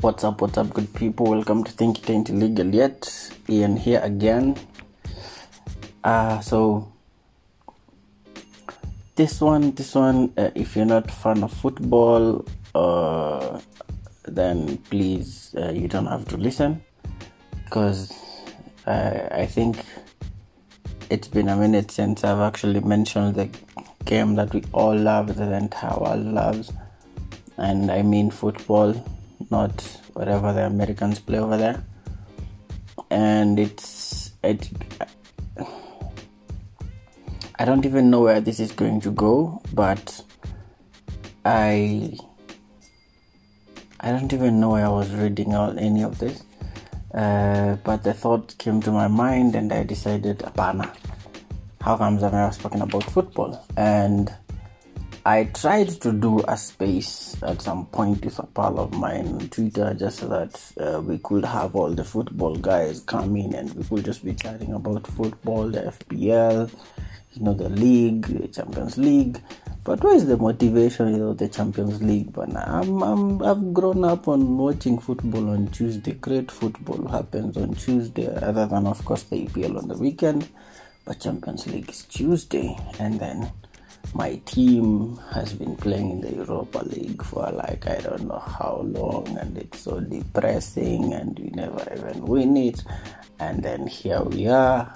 What's up, what's up, good people? Welcome to Think It Ain't Illegal Yet. Ian here again. Uh, so, this one, this one, uh, if you're not fan of football, uh, then please, uh, you don't have to listen. Because uh, I think it's been a minute since I've actually mentioned the game that we all love, that the entire world loves. And I mean football not whatever the Americans play over there. And it's it. I don't even know where this is going to go, but I I don't even know where I was reading all any of this. Uh, but the thought came to my mind, and I decided, Apana, how comes I've never spoken about football? And I tried to do a space at some point with a pal of mine on Twitter just so that uh, we could have all the football guys come in and we could just be chatting about football, the FPL, you know, the league, the Champions League. But where is the motivation, you know, the Champions League? But I'm, I'm, I've grown up on watching football on Tuesday. Great football happens on Tuesday, other than, of course, the EPL on the weekend. But Champions League is Tuesday. And then my team has been playing in the Europa League for like I don't know how long, and it's so depressing, and we never even win it. And then here we are,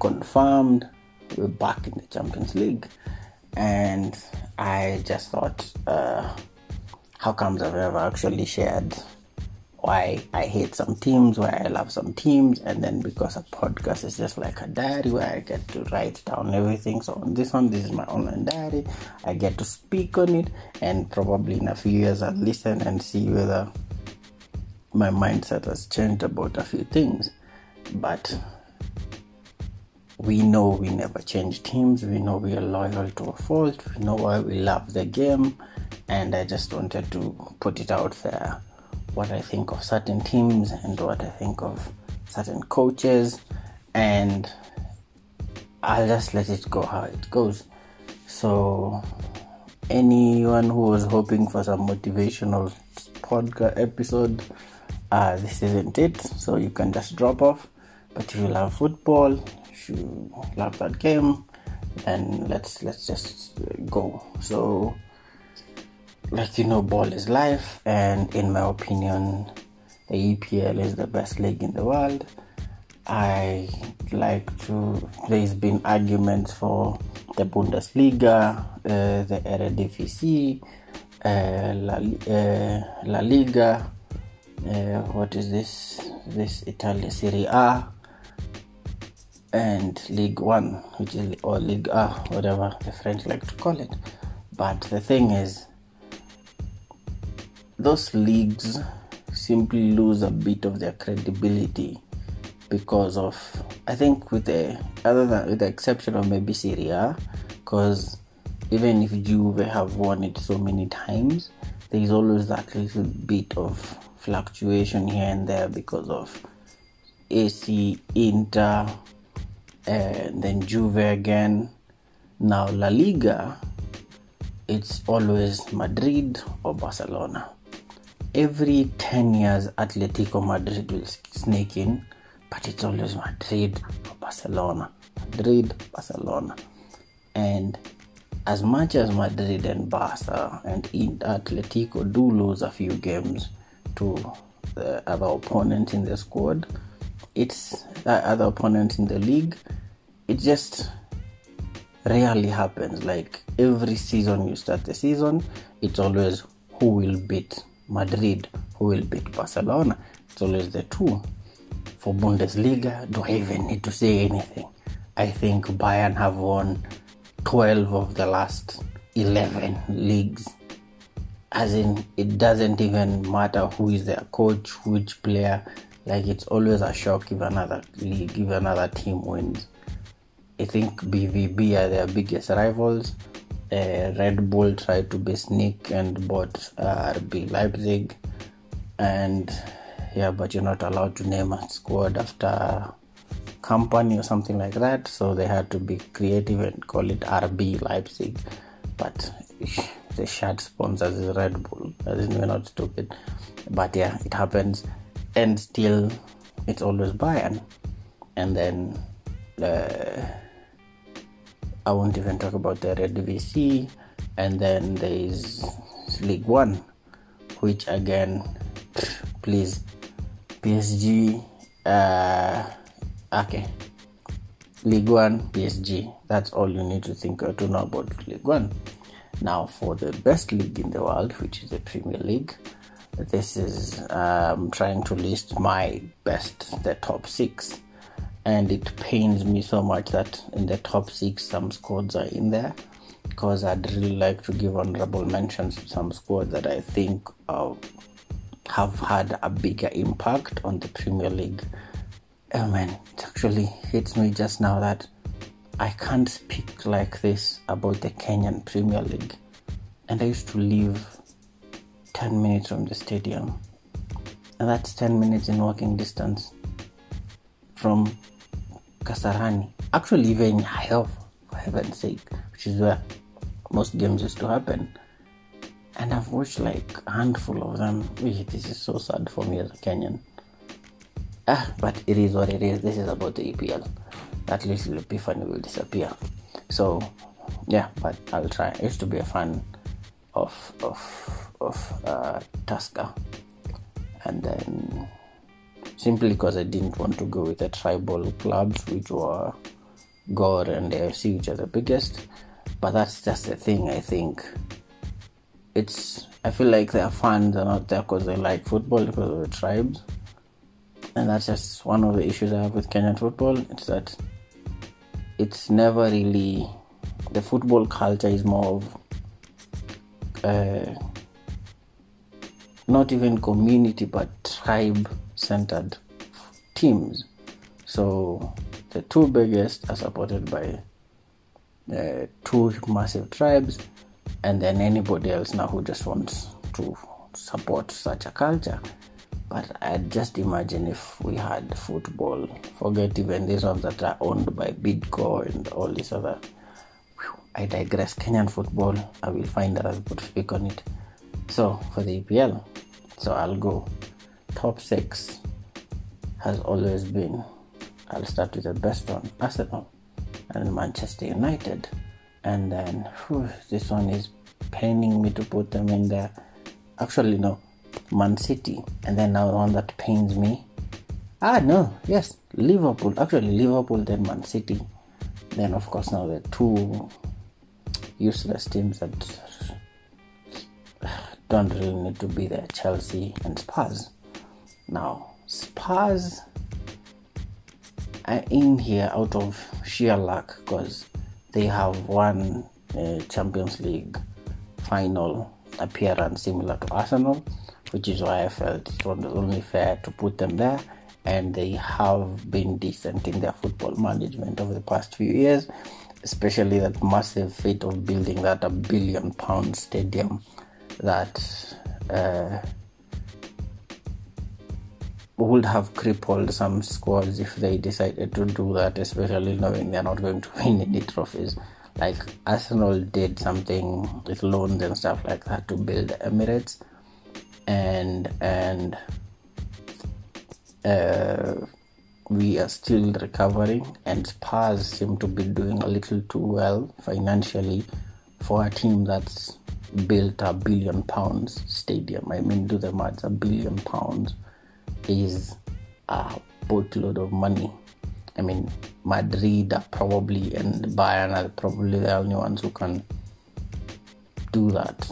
confirmed, we're back in the Champions League. And I just thought, uh, how comes I've never actually shared why I hate some teams, why I love some teams, and then because a podcast is just like a diary where I get to write down everything. So on this one, this is my online diary. I get to speak on it, and probably in a few years I'll listen and see whether my mindset has changed about a few things. But we know we never change teams. We know we are loyal to a fault. We know why we love the game, and I just wanted to put it out there what I think of certain teams and what I think of certain coaches, and I'll just let it go how it goes. So, anyone who was hoping for some motivational podcast episode, uh, this isn't it. So you can just drop off. But if you love football, if you love that game, then let's let's just go. So like you know, ball is life, and in my opinion, the EPL is the best league in the world. I like to. There's been arguments for the Bundesliga, uh, the Eredivisie, uh, La, uh, La Liga. Uh, what is this? This Italian Serie A and League One, which is or League A, whatever the French like to call it. But the thing is, those leagues simply lose a bit of their credibility because of I think with the other than with the exception of maybe Serie A, because even if Juve have won it so many times, there is always that little bit of fluctuation here and there because of AC, Inter, and then Juve again. Now La Liga, it's always Madrid or Barcelona every 10 years Atletico Madrid will sneak in, but it's always Madrid or Barcelona. Madrid, Barcelona. And as much as Madrid and Barca and Atletico do lose a few games to the other opponents in the squad, it's the other opponents in the league, it just rarely happens. Like every season you start the season, it's always who will beat Madrid, who will beat Barcelona. It's always the two. For Bundesliga, do I even need to say anything? I think Bayern have won 12 of the last 11 leagues. As in, it doesn't even matter who is their coach, which player. Like, it's always a shock if another league, if another team wins. I think BVB are their biggest rivals uh, Red Bull tried to be sneak and bought uh, RB Leipzig, and yeah, but you're not allowed to name a squad after company or something like that, so they had to be creative and call it RB Leipzig. But the shirt sponsors is Red Bull. That is not stupid, but yeah, it happens, and still, it's always Bayern, and then. Uh, I won't even talk about the Eredivisie, and then there is League One, which again, please, PSG, uh, okay, League One, PSG. That's all you need to think or to know about League One. Now, for the best league in the world, which is the Premier League, this is um, trying to list my best, the top six and it pains me so much that in the top six some squads are in there because I'd really like to give honorable mentions to some squads that I think uh, have had a bigger impact on the Premier League. Oh man, it actually hits me just now that I can't speak like this about the Kenyan Premier League. And I used to live 10 minutes from the stadium. And that's 10 minutes in walking distance from Kasarani. Actually, even higher, for heaven's sake, which is where most games used to happen. And I've watched like a handful of them. This is so sad for me as a Kenyan. Ah, but it is what it is. This is about the EPL. That little epiphany will disappear. So, yeah, but I'll try. I used to be a fan of of of uh, Tusker, and then simply because I didn't want to go with the tribal clubs, which were Gor and AFC, which are the biggest. But that's just the thing. I think it's. I feel like their fans are not there because they like football because of the tribes, and that's just one of the issues I have with Kenyan football. It's that it's never really the football culture is more of uh, not even community but tribe centered teams. So the two biggest are supported by uh, two massive tribes, and then anybody else now who just wants to support such a culture. But I just imagine if we had football, forget even these ones that are owned by Bidco and all these other. I digress. Kenyan football, I will find people to speak on it. So for the EPL, so I'll go top six has always been. I'll start with the best one Arsenal and Manchester United. And then whew, this one is paining me to put them in there. Actually, no, Man City. And then now the one that pains me. Ah, no, yes, Liverpool. Actually, Liverpool, then Man City. Then, of course, now the two useless teams that don't really need to be there Chelsea and Spurs. Now, Spurs are in here out of sheer luck because they have won a Champions League final appearance similar to Arsenal, which is why I felt it was only fair to put them there. And they have been decent in their football management over the past few years, especially that massive feat of building that a billion pound stadium that uh, would have crippled some squads if they decided to do that, especially knowing they're not going to win any trophies. Like Arsenal did something with loans and stuff like that to build Emirates, and and uh, we are still recovering. And Spurs seem to be doing a little too well financially for a team that's built a billion pounds stadium. I mean, do the maths, a billion pounds is a boatload of money. I mean, Madrid probably and Bayern are probably the only ones who can do that.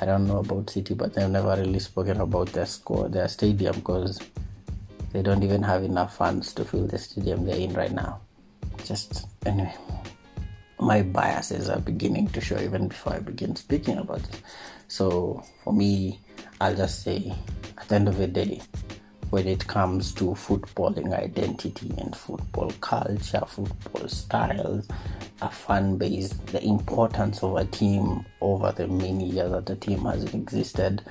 I don't know about City, but they've never really spoken about their score, their stadium, because they don't even have enough funds to fill the stadium they're in right now. Just anyway, my biases are beginning to show even before I begin speaking about it. So for me, I'll just say at the end of the day, when it comes to footballing identity and football culture, football styles, a fan base, the importance of a team over the many years that the team has existed,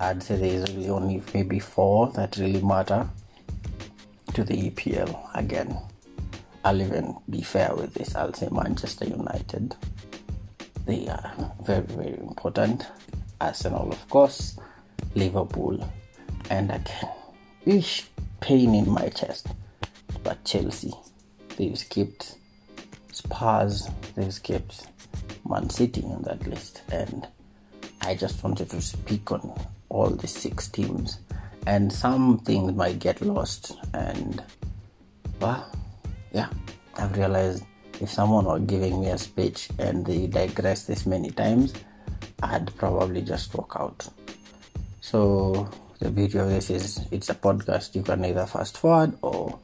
I'd say there's really only maybe four that really matter to the EPL again. I'll even be fair with this. I'll say Manchester United, they are very, very important. Arsenal, of course, Liverpool, and again, ish, pain in my chest. But Chelsea, they've skipped Spurs, they've skipped Man City on that list, and I just wanted to speak on all the six teams, and some things might get lost, and well, yeah, I've realized if someone were giving me a speech and they digress this many times, I'd probably just walk out. So the beauty of this is it's a podcast. You can either fast forward or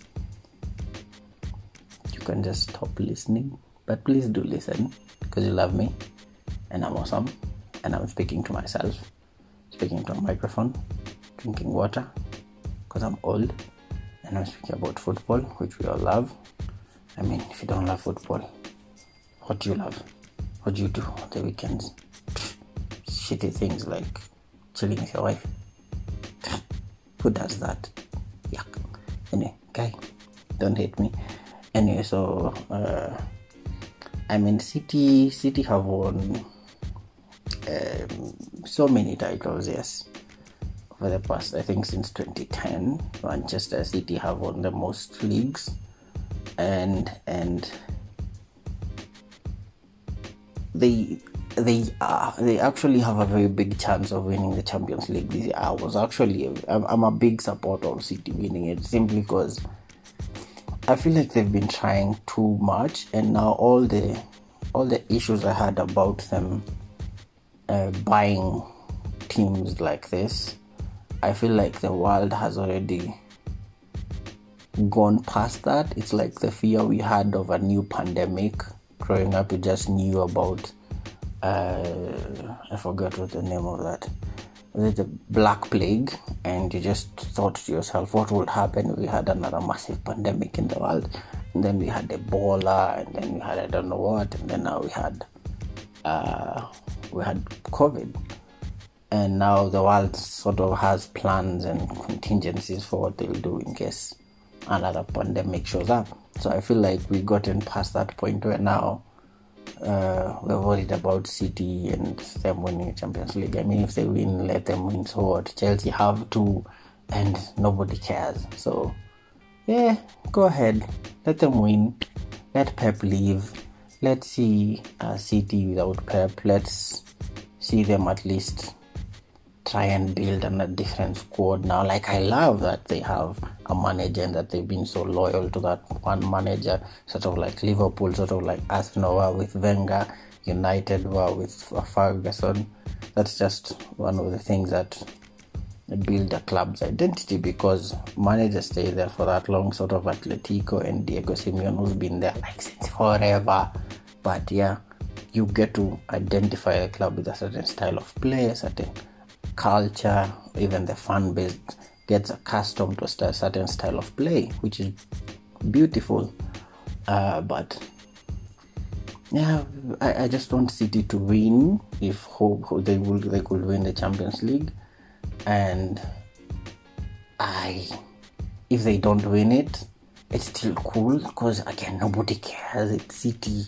you can just stop listening. But please do listen because you love me and I'm awesome and I'm speaking to myself, speaking to a microphone, drinking water because I'm old and I'm speaking about football, which we all love. I mean, if you don't love football, what do you love? What do you do on the weekends? Shitty things like chilling with your wife. Who does that? Yuck. Anyway, guy, don't hate me. Anyway, so uh, I mean, City, City have won um, so many titles. Yes, for the past, I think since 2010, Manchester City have won the most leagues and and they they are they actually have a very big chance of winning the Champions League this year. I was actually I'm, I'm a big supporter of City winning it simply because I feel like they've been trying too much, and now all the all the issues I had about them uh, buying teams like this, I feel like the world has already gone past that. It's like the fear we had of a new pandemic. Growing up, you just knew about, uh, I forgot what the name of that. Was it the Black Plague? And you just thought to yourself, what would happen we had another massive pandemic in the world? And then we had Ebola, and then we had I don't know what, and then now we had, uh, we had COVID. And now the world sort of has plans and contingencies for what they'll do in case another pandemic shows up. So I feel like we've gotten past that point where now uh, we're worried about City and them winning Champions League. I mean, if they win, let them win. So what? Chelsea have to, and nobody cares. So yeah, go ahead, let them win. Let Pep leave. Let's see uh, City without Pep. Let's see them at least try and build on a different squad now. Like I love that they have a manager and that they've been so loyal to that one manager, sort of like Liverpool, sort of like Arsenal were with Wenger, United were with Ferguson. That's just one of the things that build a club's identity because managers stay there for that long, sort of Atletico and Diego Simeone, who's been there like since forever. But yeah, you get to identify a club with a certain style of play, a certain culture, even the fan base gets accustomed to a certain style of play, which is beautiful. Uh, but yeah, I, I just want City to win. If hope they will, they could win the Champions League, and I, if they don't win it, it's still cool because again nobody cares. It's City.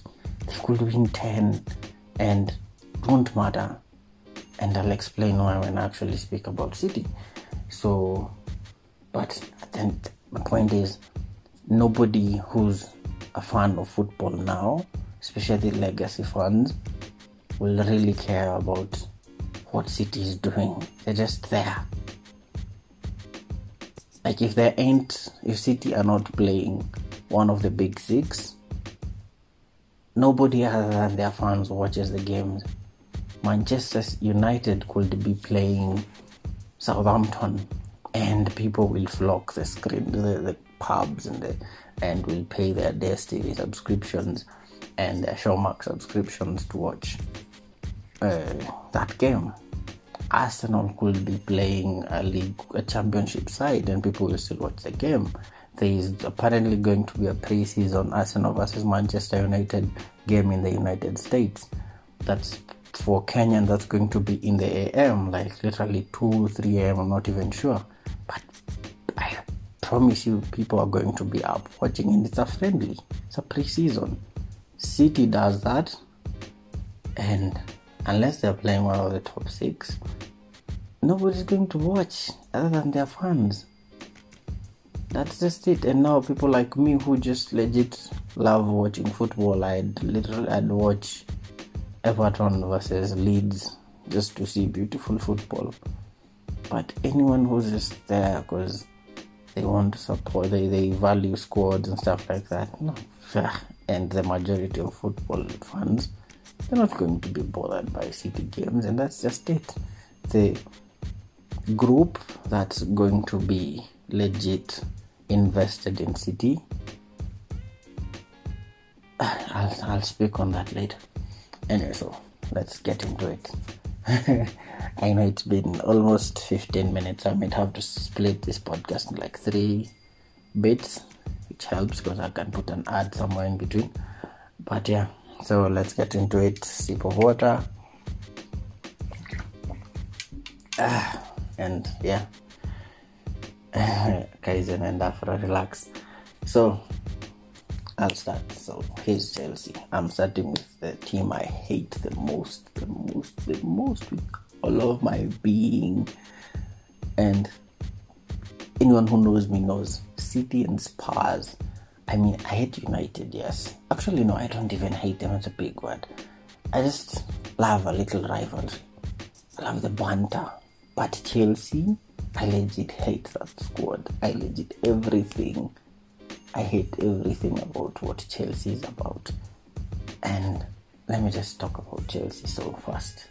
They could win ten, and don't matter and I'll explain why when I actually speak about City. So, but then my point is, nobody who's a fan of football now, especially legacy fans, will really care about what City is doing. They're just there. Like if they ain't, if City are not playing one of the big six, nobody other than their fans watches the games Manchester United could be playing Southampton and people will flock the screen the, the pubs and the and will pay their DStv subscriptions and their Showmax subscriptions to watch uh, that game. Arsenal could be playing a league, a championship side, and people will still watch the game. There is apparently going to be a pre-season Arsenal versus Manchester United game in the United States. That's for Kenyan, that's going to be in the AM, like literally 2, 3 AM, I'm not even sure. But I promise you, people are going to be up watching, and it's a friendly, it's a pre season. City does that, And unless they're playing one of the top six, nobody's going to watch other than their fans. That's just it. And now people like me who just legit love watching football, I'd literally I'd watch Everton versus Leeds just to see beautiful football. But anyone who's just there because they want to support, they, they value squads and stuff like that, no. And the majority of football fans, they're not going to be bothered by city games, and that's just it. The group that's going to be legit invested in city I'll, I'll speak on that later anyway so let's get into it I know it's been almost 15 minutes. I might have to split this podcast in like three bits, which helps because I can put an ad somewhere in between. But yeah, so let's get into it. Sip of water. Ah, and yeah, Kaizen and Afra relax. So I'll start. So here's Chelsea. I'm starting with the team I hate the most, the most, the most with all of my being. And anyone who knows me knows City and Spurs. I mean, I hate United, yes. Actually, no, I don't even hate them. It's a big word. I just love a little rivalry. I love the banter. But Chelsea, I legit hate that squad. I legit everything. I hate everything about what Chelsea is about. And let me just talk about Chelsea so fast.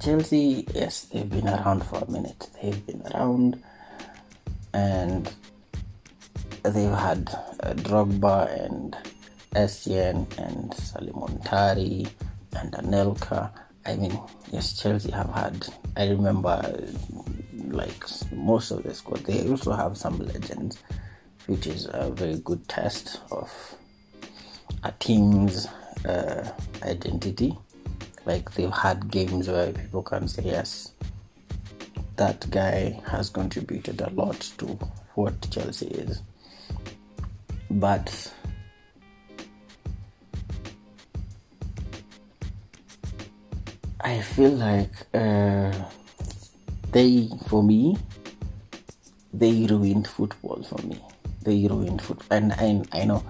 Chelsea, yes, they've been around for a minute. They've been around and they've had uh, Drogba and Essien and Salimentari and Anelka. I mean, yes, Chelsea have had. I remember, like most of the squad, they also have some legends, which is a very good test of a team's uh, identity. Like they've had games where people can say yes that guy has contributed a lot to what Chelsea is. But I feel like uh, they for me they ruined football for me they ruined football and I, I know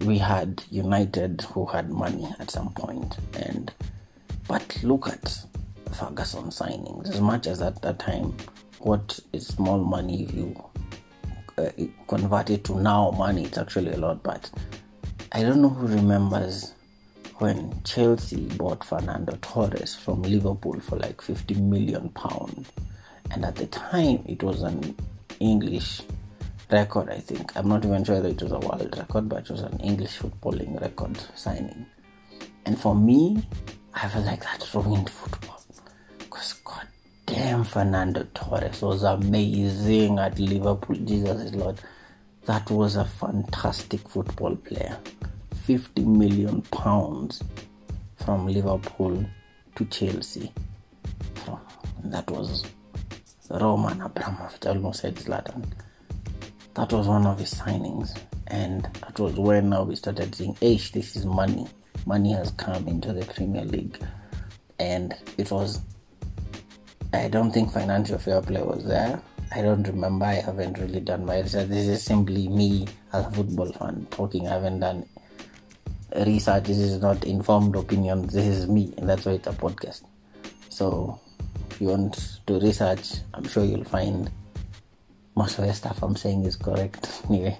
we had United who had money at some point and but look at Ferguson signings. As much as at that time, what is small money if you uh, convert it to now money, it's actually a lot. But I don't know who remembers when Chelsea bought Fernando Torres from Liverpool for like 50 million pounds. And at the time, it was an English record, I think. I'm not even sure that it was a world record, but it was an English footballing record signing. And for me, I feel like that ruined football. Because god damn Fernando Torres was amazing at Liverpool. Jesus is Lord. That was a fantastic football player. 50 million pounds from Liverpool to Chelsea. From, that was Roman Abramovich. I almost said Zlatan. That was one of his signings. And that was when now we started saying, H, this is money money has come into the Premier League, and it was. I don't think financial fair play was there. I don't remember. I haven't really done my research. This is simply me as a football fan talking. I haven't done research. This is not informed opinion. This is me, and that's why it's a podcast. So, if you want to research, I'm sure you'll find most of the stuff I'm saying is correct anyway.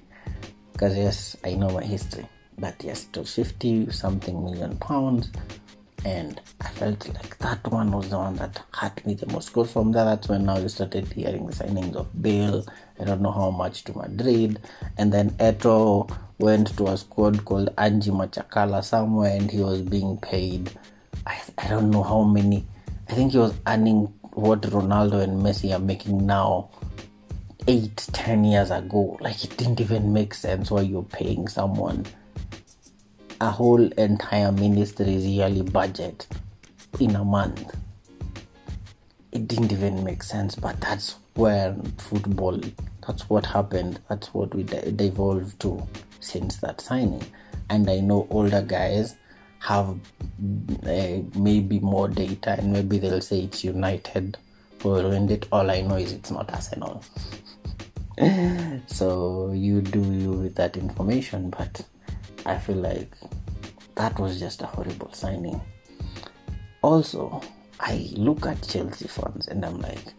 Because yes, I know my history. But yes, was 50 something million pounds. And I felt like that one was the one that hurt me the most. Because from there, that's when now you started hearing the signings of Bale. I don't know how much to Madrid. And then Eto'o went to a squad called Anzhi Makhachkala somewhere and he was being paid. I, I don't know how many. I think he was earning what Ronaldo and Messi are making now eight, ten years ago. Like it didn't even make sense why you're paying someone a whole entire ministry's yearly budget in a month. It didn't even make sense, but that's where football, that's what happened, that's what we devolved to since that signing. And I know older guys have uh, maybe more data and maybe they'll say it's United who ruined it. All I know is it's not Arsenal. so you do you with that information, but I feel like that was just a horrible signing. Also, I look at Chelsea fans and I'm like,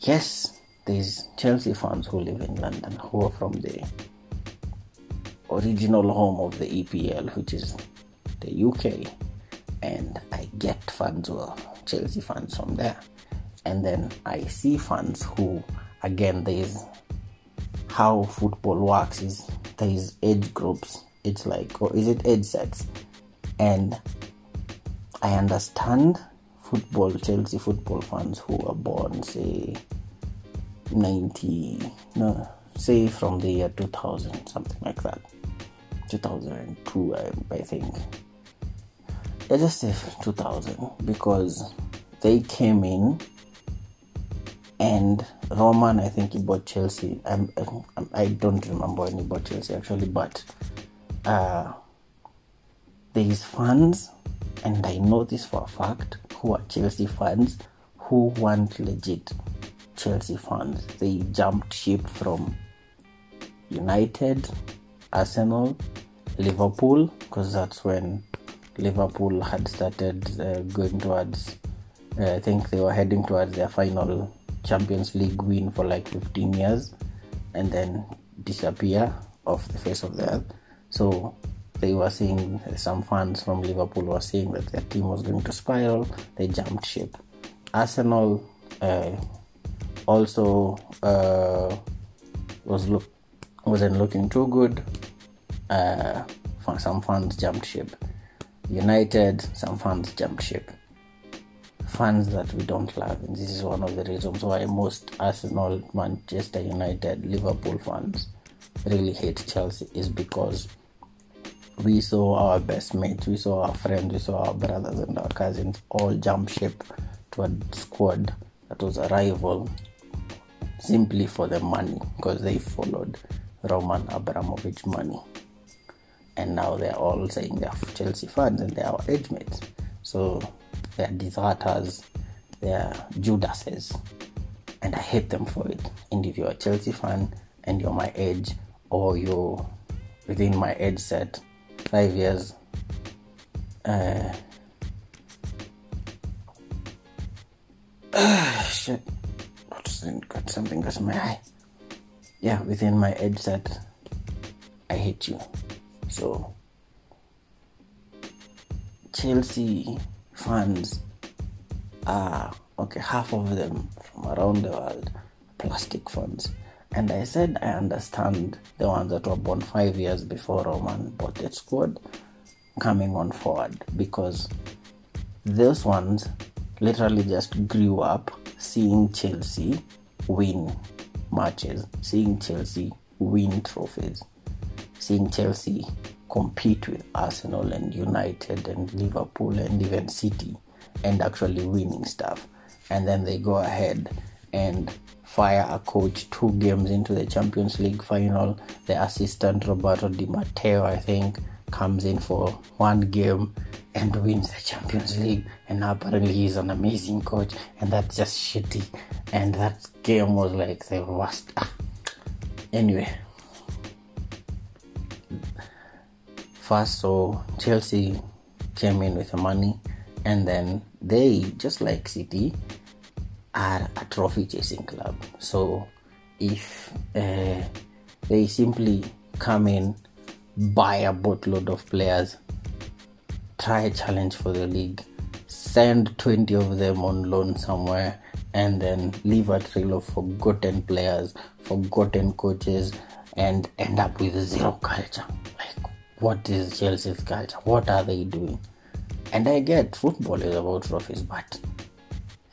yes, there's Chelsea fans who live in London who are from the original home of the EPL, which is the UK, and I get fans who are Chelsea fans from there. And then I see fans who, again, there's how football works is there's age groups. It's like, or is it age sets? And I understand football, Chelsea football fans who are born, say, 90, no, say from the year 2000, something like that. 2002, I, I think. I just say 2000 because they came in and Roman, I think he bought Chelsea. I'm, I'm, I do not remember when he bought Chelsea actually, but uh, there is fans, and I know this for a fact, who are Chelsea fans who want legit Chelsea fans. They jumped ship from United, Arsenal, Liverpool, because that's when Liverpool had started uh, going towards. Uh, I think they were heading towards their final Champions League win for like 15 years, and then disappear off the face of the earth. So they were saying some fans from Liverpool were saying that their team was going to spiral. They jumped ship. Arsenal uh, also uh, was look wasn't looking too good. Uh, some fans jumped ship. United, some fans jumped ship. Fans that we don't love, and this is one of the reasons why most Arsenal, Manchester United, Liverpool fans really hate Chelsea is because we saw our best mates, we saw our friends, we saw our brothers and our cousins all jump ship to a squad that was a rival simply for the money because they followed Roman Abramovich money. And now they're all saying they're Chelsea fans and they're our age mates. So they're deserters, they're Judases. And I hate them for it. And if you're a Chelsea fan and you're my age or you're within my age set, five years, uh, shit What's in, got something got my eye. Yeah, within my age set, I hate you. So, Chelsea fans are okay, half of them from around the world, plastic fans. And I said I understand the ones that were born five years before Roman bought that squad coming on forward because those ones literally just grew up seeing Chelsea win matches, seeing Chelsea win trophies, seeing Chelsea compete with Arsenal and United and Liverpool and even City and actually winning stuff. And then they go ahead and fire a coach two games into the Champions League final. The assistant Roberto Di Matteo, I think, comes in for one game and wins the Champions League. And apparently he's an amazing coach, and that's just shitty. And that game was like the worst. Ah. Anyway, first, so Chelsea came in with the money, and then they, just like City, are a trophy chasing club. So if uh, they simply come in, buy a boatload of players, try a challenge for the league, send 20 of them on loan somewhere, and then leave a trail of forgotten players, forgotten coaches, and end up with zero culture. Like, what is Chelsea's culture? What are they doing? And I get football is about trophies, but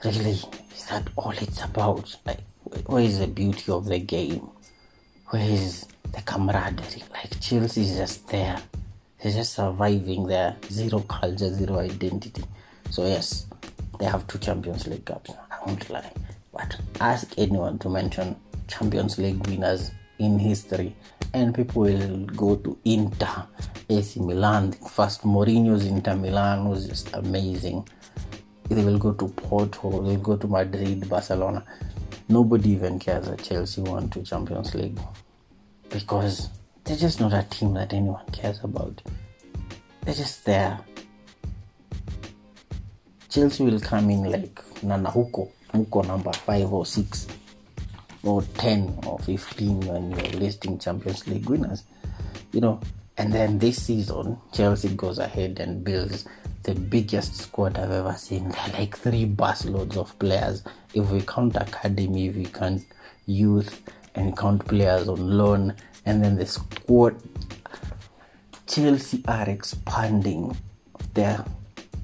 really, is that all it's about? Like, where is the beauty of the game? Where is the camaraderie? Like, Chelsea is just there they're just surviving there. Zero culture, zero identity. So yes, they have two Champions League cups. I won't lie. But ask anyone to mention Champions League winners in history, and people will go to Inter, AC Milan. First, Mourinho's Inter Milan was just amazing. They will go to Porto, they'll go to Madrid, Barcelona. Nobody even cares that Chelsea won two Champions League because they're just not a team that anyone cares about. They're just there. Chelsea will come in like Nana Huko, Huko number five or six or 10 or 15 when you're listing Champions League winners, you know. And then this season, Chelsea goes ahead and builds the biggest squad I've ever seen. They're like three busloads of players. If we count academy, if we count youth, and count players on loan, and then the squad. Chelsea are expanding their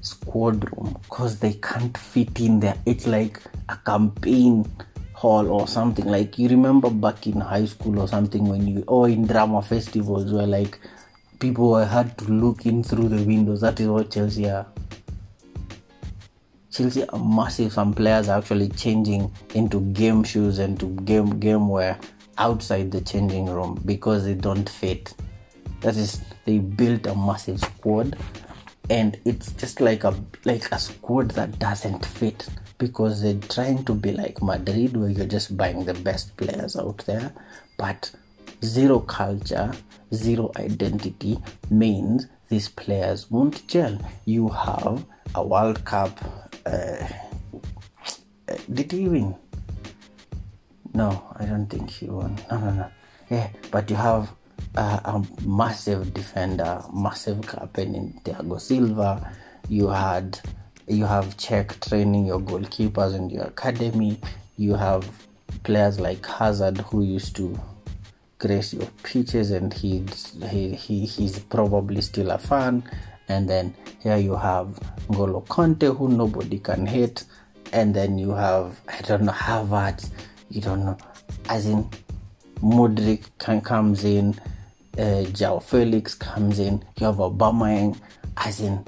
squad room because they can't fit in there. It's like a campaign hall or something. Like you remember back in high school or something when you or in drama festivals where like people had to look in through the windows. That is what chelsea are. Chelsea are massive. Some players are actually changing into game shoes and to game game wear outside the changing room because they don't fit. That is they built a massive squad and it's just like a like a squad that doesn't fit because they're trying to be like Madrid where you're just buying the best players out there. But zero culture zero identity means these players won't gel. You have a world cup uh, did he win? No i don't think he won. No no no. Yeah but you have uh, a massive defender, massive captain in Thiago Silva. You had you have Cech training your goalkeepers in your academy. You have players like Hazard who used to grace your pitches, and he's he, he he's probably still a fan. And then here you have Golo Kanté, who nobody can hit. And then you have I don't know Havertz. You don't know, as in Mudryk can, comes in, uh, João Felix comes in, you have Aubameyang, as in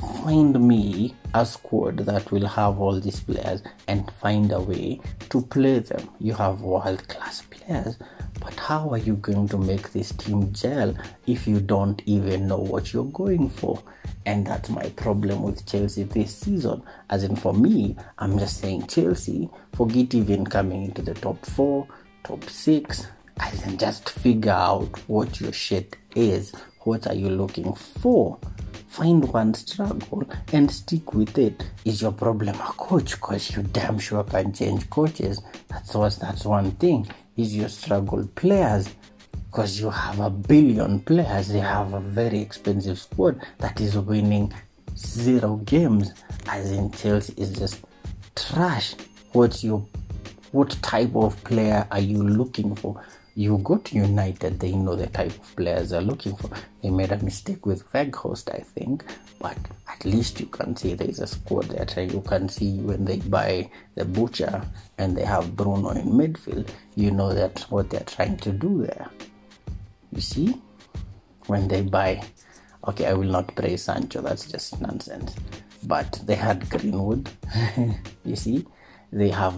find me a squad that will have all these players and find a way to play them. You have world class players, but how are you going to make this team gel if you don't even know what you're going for? And that's my problem with Chelsea this season. As in, for me, I'm just saying Chelsea, forget even coming into the top four, top six, as in just figure out what your shit is. What are you looking for? Find one struggle and stick with it. Is your problem a coach? Because you damn sure can change coaches. That's what that's one thing. Is your struggle players? Because you have a billion players, they have a very expensive squad that is winning zero games. As in Chelsea is just trash. What's your what type of player are you looking for? You go to United, they know the type of players they're looking for. They made a mistake with Weghorst, I think, but at least you can see there's a squad there. You can see when they buy the butcher and they have Bruno in midfield, you know that what they're trying to do there. You see, when they buy, okay, I will not praise Sancho, that's just nonsense. But they had Greenwood, you see, they have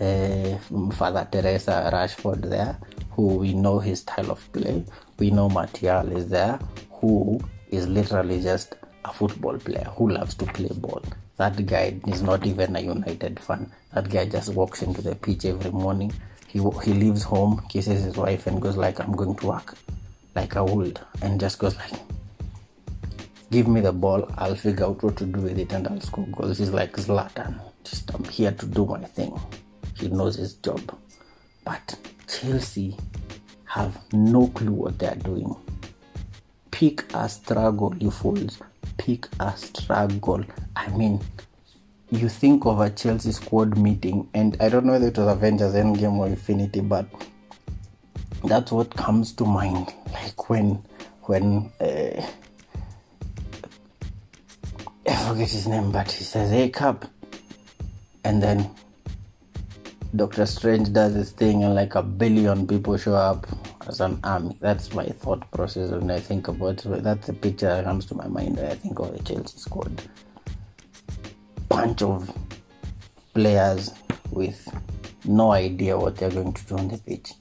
uh, Father Teresa Rashford there who we know his style of play. We know Martial is there, who is literally just a football player who loves to play ball. That guy is not even a United fan. That guy just walks into the pitch every morning. He he leaves home, kisses his wife, and goes like, "I'm going to work," like I would, and just goes like, "Give me the ball, I'll figure out what to do with it, and I'll score goals." He's like Zlatan. Just I'm here to do my thing. He knows his job, but Chelsea have no clue what they're doing. Pick a struggle, you fools. Pick a struggle. I mean, you think of a Chelsea squad meeting, and I don't know whether it was Avengers Endgame or Infinity, but that's what comes to mind. Like when, when uh, I forget his name, but he says, "Hey, Cap," and then Doctor Strange does his thing and like a billion people show up as an army. That's my thought process when I think about it. That's the picture that comes to my mind when I think of the Chelsea squad. Bunch of players with no idea what they're going to do on the pitch.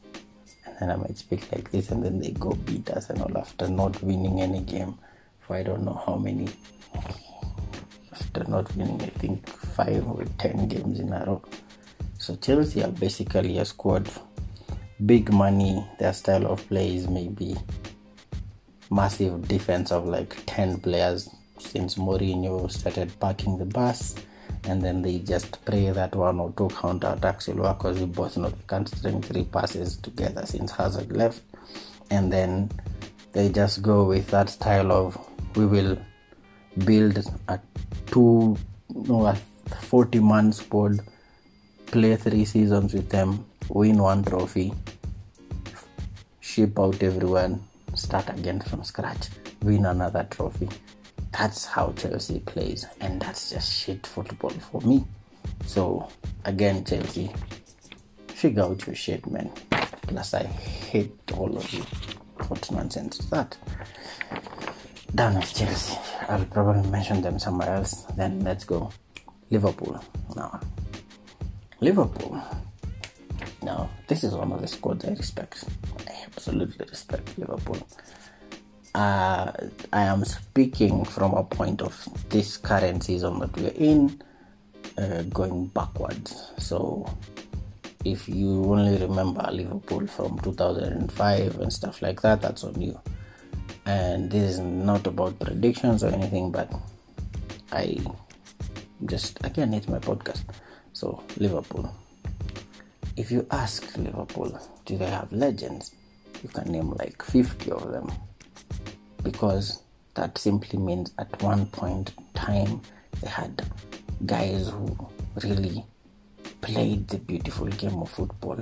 And then I might speak like this, and then they go beat us and all after not winning any game for I don't know how many. After not winning, I think five or ten games in a row. So Chelsea are basically a squad, big money. Their style of play is maybe massive defense of like ten players since Mourinho started parking the bus and then they just pray that one or two counter attacks will work because we both know they can't string three passes together since Hazard left. And then they just go with that style of we will build a two no a 40 man squad, play three seasons with them, win one trophy, ship out everyone, start again from scratch, win another trophy. That's how Chelsea plays, and that's just shit football for me. So, again, Chelsea, figure out your shit, man. Plus, I hate all of you. What nonsense is that? Down with Chelsea. I'll probably mention them somewhere else. Then let's go. Liverpool. Now, Liverpool. Now, this is one of the squads I respect. I absolutely respect Liverpool uh, I am speaking from a point of this current season that we're in, uh, going backwards. So, if you only remember Liverpool from 2005 and stuff like that, that's on you. And this is not about predictions or anything, but I just again it's my podcast. So Liverpool. If you ask Liverpool, do they have legends? You can name like 50 of them because that simply means at one point in time they had guys who really played the beautiful game of football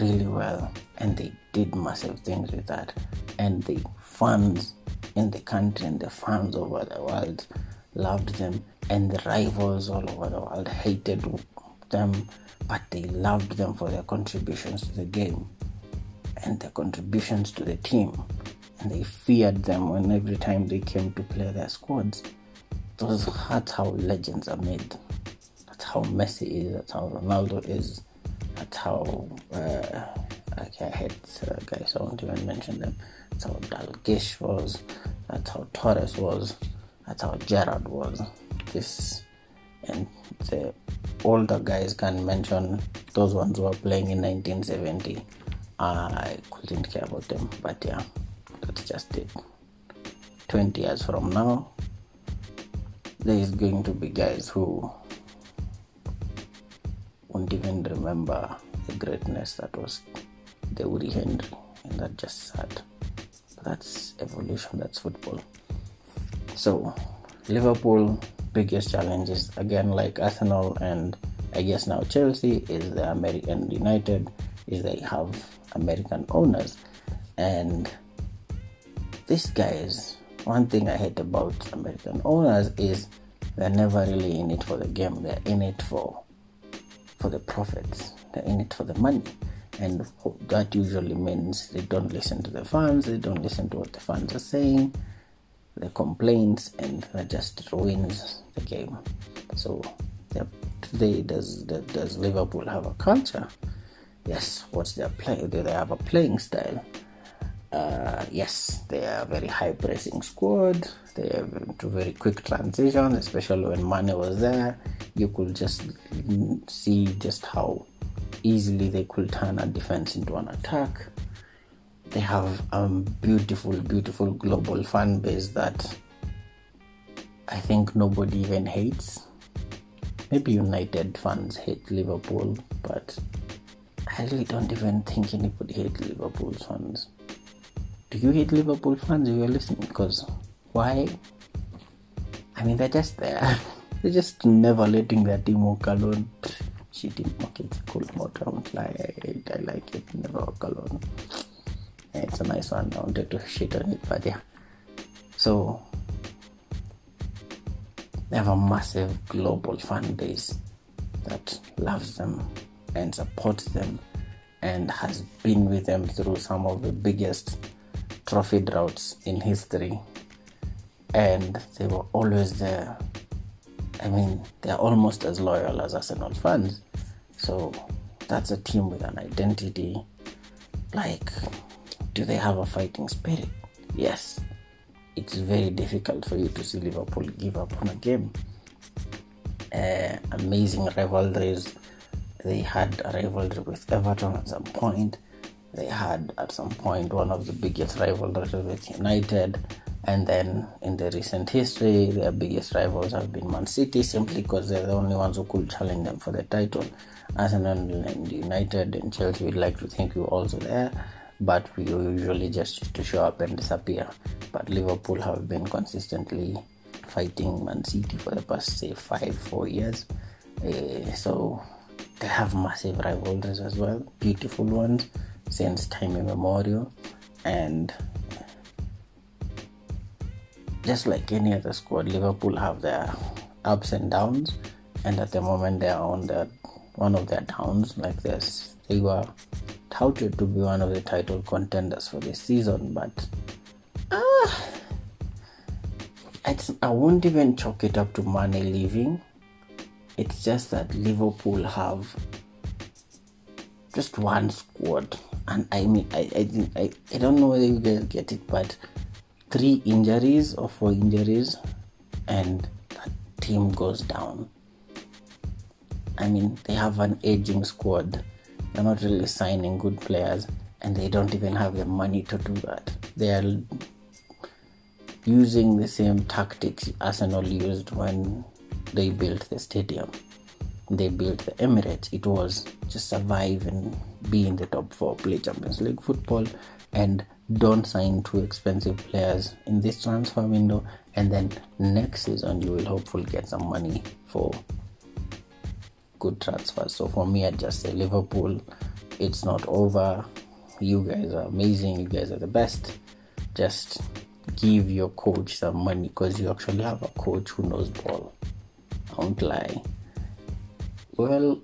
really well and they did massive things with that and the fans in the country and the fans over the world loved them and the rivals all over the world hated them but they loved them for their contributions to the game and their contributions to the team and they feared them when every time they came to play their squads. Those that's how legends are made. That's how Messi is. That's how Ronaldo is. That's how uh, I hate uh, guys. I won't even mention them. That's how Dalglish was. That's how Torres was. That's how Gerrard was. This and the older guys can mention those ones who were playing in 1970. I couldn't care about them, but yeah that's just it. 20 years from now there is going to be guys who won't even remember the greatness that was Thierry Henry and that's just sad. That's evolution that's football. So Liverpool biggest challenges again like Arsenal and I guess now Chelsea is the American United is they have American owners and these guys, one thing I hate about American owners is they're never really in it for the game. They're in it for for the profits. They're in it for the money. And that usually means they don't listen to the fans, they don't listen to what the fans are saying, the complaints, and that just ruins the game. So today does does Liverpool have a culture? Yes. What's their play? Do they have a playing style? uh, yes, they are a very high pressing squad. They have very quick transition, especially when Mane was there. You could just see just how easily they could turn a defense into an attack. They have a beautiful, beautiful global fan base that I think nobody even hates. Maybe United fans hate Liverpool, but I really don't even think anybody hates Liverpool fans do you hate Liverpool fans if you're listening? Because why? I mean, they're just there. they're just never letting their team walk alone. Shitty it's cool motor. I, I, I like it. Never walk alone. It's a nice one. I wanted to shit on it, but yeah. So they have a massive global fan base that loves them and supports them and has been with them through some of the biggest trophy droughts in history, and they were always there. I mean, they're almost as loyal as Arsenal fans. So that's a team with an identity. like, do they have a fighting spirit? Yes. It's very difficult for you to see Liverpool give up on a game. Uh, amazing rivalries. They had a rivalry with Everton at some point. They had at some point one of the biggest rivalries with United. And then in the recent history, their biggest rivals have been Man City simply because they're the only ones who could challenge them for the title. Arsenal and United and Chelsea, we'd like to think were also there, but we usually just used to show up and disappear. But Liverpool have been consistently fighting Man City for the past, say, five, four years. Uh, so they have massive rivalries as well, beautiful ones since time immemorial. And just like any other squad, Liverpool have their ups and downs, and at the moment they are on the one of their downs. Like this, they were touted to be one of the title contenders for the season, but uh, it's, I won't even chalk it up to money leaving. It's just that Liverpool have just one squad, and I mean, I I, I, I don't know whether you guys get it, but three injuries or four injuries, and that team goes down. I mean, they have an aging squad. They're not really signing good players, and they don't even have the money to do that. They are using the same tactics Arsenal used when they built the stadium. They built the Emirates. It was just survive and be in the top four, play Champions League football, and don't sign too expensive players in this transfer window. And then next season, you will hopefully get some money for good transfers. So for me, I just say Liverpool, it's not over. You guys are amazing. You guys are the best. Just give your coach some money because you actually have a coach who knows ball. I won't lie. Well,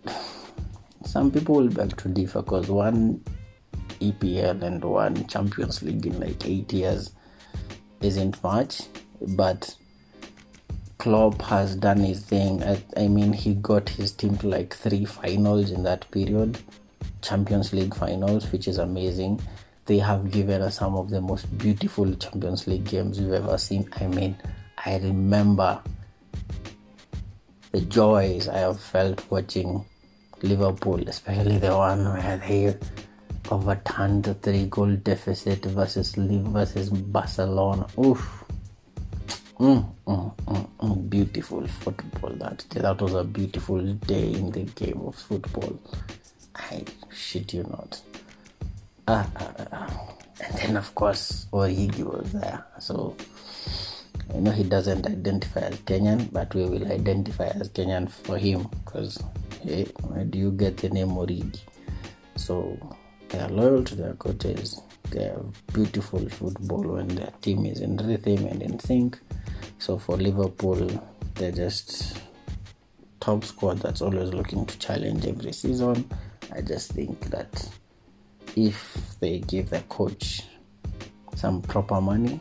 some people will beg to differ because one EPL and one Champions League in like eight years isn't much, but Klopp has done his thing. I, I mean, he got his team to like three finals in that period, Champions League finals, which is amazing. They have given us some of the most beautiful Champions League games we've ever seen. I mean, I remember the joys I have felt watching Liverpool, especially the one where they overturned the three goal deficit versus versus Barcelona. Oof. Mm, mm, mm, mm, beautiful football that that was a beautiful day in the game of football i shit you not Uh, uh, ah. and then of course origi was there so I know he doesn't identify as Kenyan, but we will identify as Kenyan for him because hey, where do you get the name Origi? So they are loyal to their coaches. They have beautiful football when their team is in rhythm and in sync. So for Liverpool, they're just top squad that's always looking to challenge every season. I just think that if they give the coach some proper money,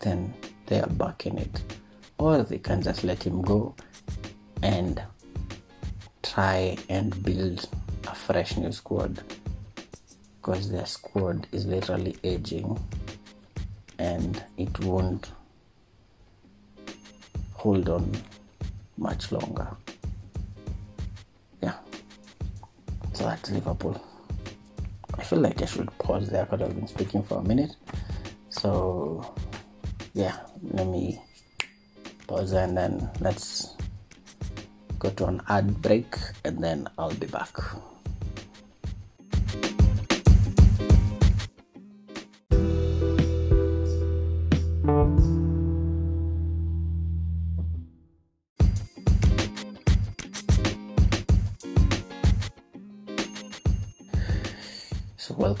then they are back in it. Or they can just let him go and try and build a fresh new squad because their squad is literally aging and it won't hold on much longer. Yeah. So that's Liverpool. I feel like I should pause there because I've been speaking for a minute. So yeah, let me pause and then let's go to an ad break and then I'll be back.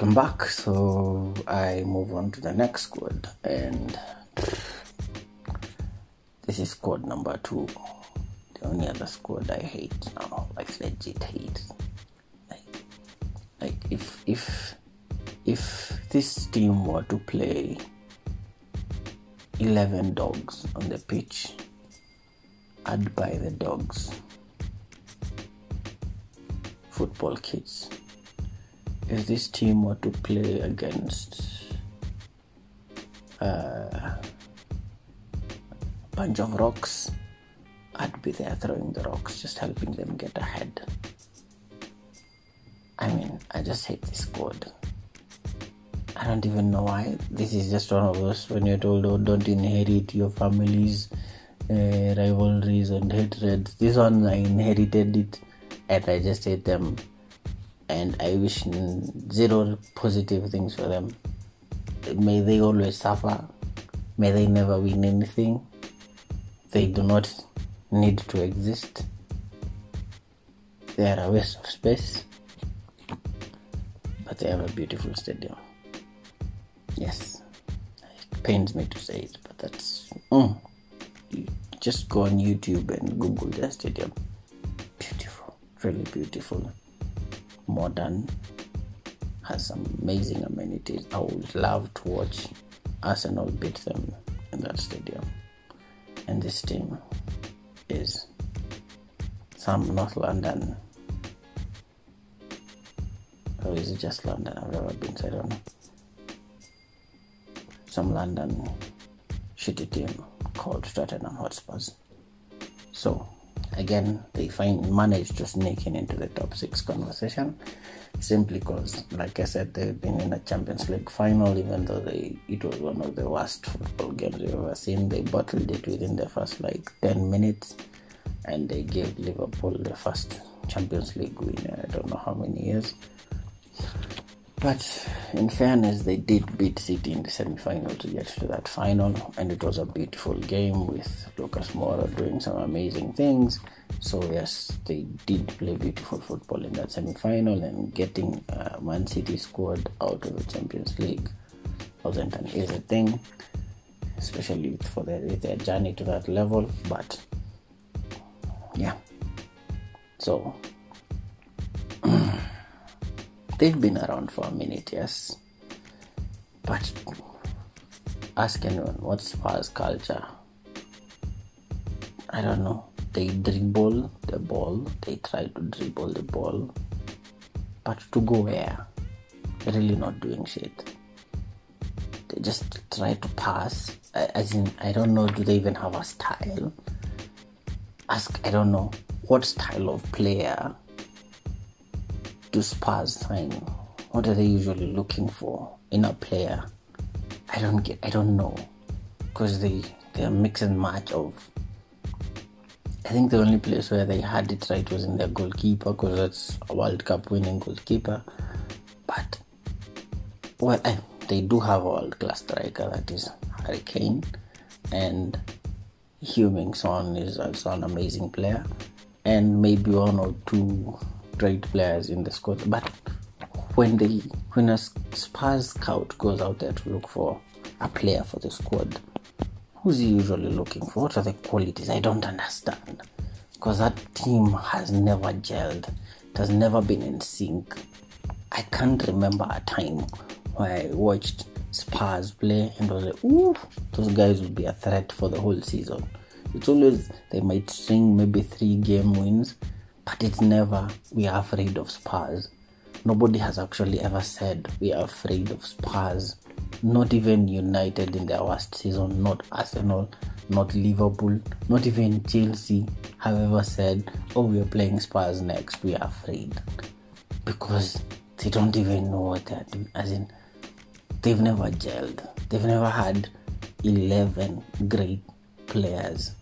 Welcome back. So I move on to the next squad and this is squad number two. The only other squad I hate now, like legit hate. Like, like if if if this team were to play eleven dogs on the pitch, I'd buy the dogs football kits. If this team were to play against uh, a bunch of rocks, I'd be there throwing the rocks, just helping them get ahead. I mean, I just hate this squad. I don't even know why. This is just one of those when you're told, oh, don't inherit your family's uh, rivalries and hatreds. This one, I inherited it and I just hate them. And I wish zero positive things for them. May they always suffer. May they never win anything. They do not need to exist. They are a waste of space. But they have a beautiful stadium. Yes. It pains me to say it, but that's. Mm. Just go on YouTube and Google their stadium. Beautiful. Really beautiful. Modern. Has some amazing amenities. I would love to watch Arsenal beat them in that stadium. And this team is some North London. Or is it just London? I've never been, so I don't know. Some London shitty team called Tottenham Hotspurs. So, again, they find managed to sneak in into the top six conversation simply because, like I said, they've been in a Champions League final, even though they it was one of the worst football games we've ever seen. They bottled it within the first like 10 minutes and they gave Liverpool the first Champions League win I don't know how many years. But in fairness, they did beat City in the semi final to get to that final, and it was a beautiful game with Lucas Moura doing some amazing things. So, yes, they did play beautiful football in that semi final, and getting uh, Man City squad out of the Champions League wasn't an easy thing, especially for their, their journey to that level. But yeah, so they've been around for a minute, yes. But ask anyone what's Spurs culture. I don't know. They dribble the ball, they try to dribble the ball, but to go where? Really not doing shit. They just try to pass. As in, I don't know, do they even have a style? Ask, I don't know, what style of player do Spurs sign? What are they usually looking for in a player? I don't get. I don't know, because they they are mix and match of. I think the only place where they had it right was in their goalkeeper, because that's a World Cup winning goalkeeper. But well, I, they do have a world class striker that is Harry Kane, and Heung-min Son is also an amazing player, and maybe one or two great players in the squad. But when they when a Spurs scout goes out there to look for a player for the squad, who's he usually looking for? What are the qualities? I don't understand. Because that team has never gelled. It has never been in sync. I can't remember a time where I watched Spurs play and was like, ooh, those guys will be a threat for the whole season. It's always they might string maybe three game wins, but it's never we are afraid of Spurs. Nobody has actually ever said we are afraid of Spurs. Not even United in their worst season, not Arsenal, not Liverpool, not even Chelsea have ever said, Oh, we are playing Spurs next, we are afraid. Because they don't even know what they're doing. As in, they've never gelled. They've never had 11 great players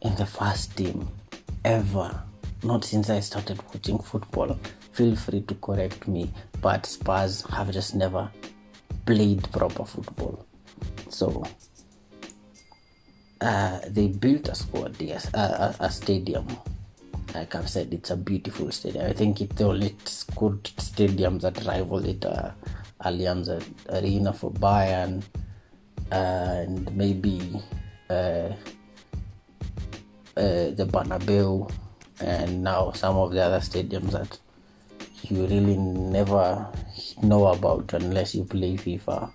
in the first team ever not since I started watching football. Feel free to correct me, but Spurs have just never played proper football. So uh, they built a squad, yes, a, a, stadium. Like I've said, it's a beautiful stadium. I think it's the only good stadium that rival it. Uh, Allianz Arena for Bayern, and maybe uh, uh, the Bernabeu and now some of the other stadiums that you really never know about unless you play FIFA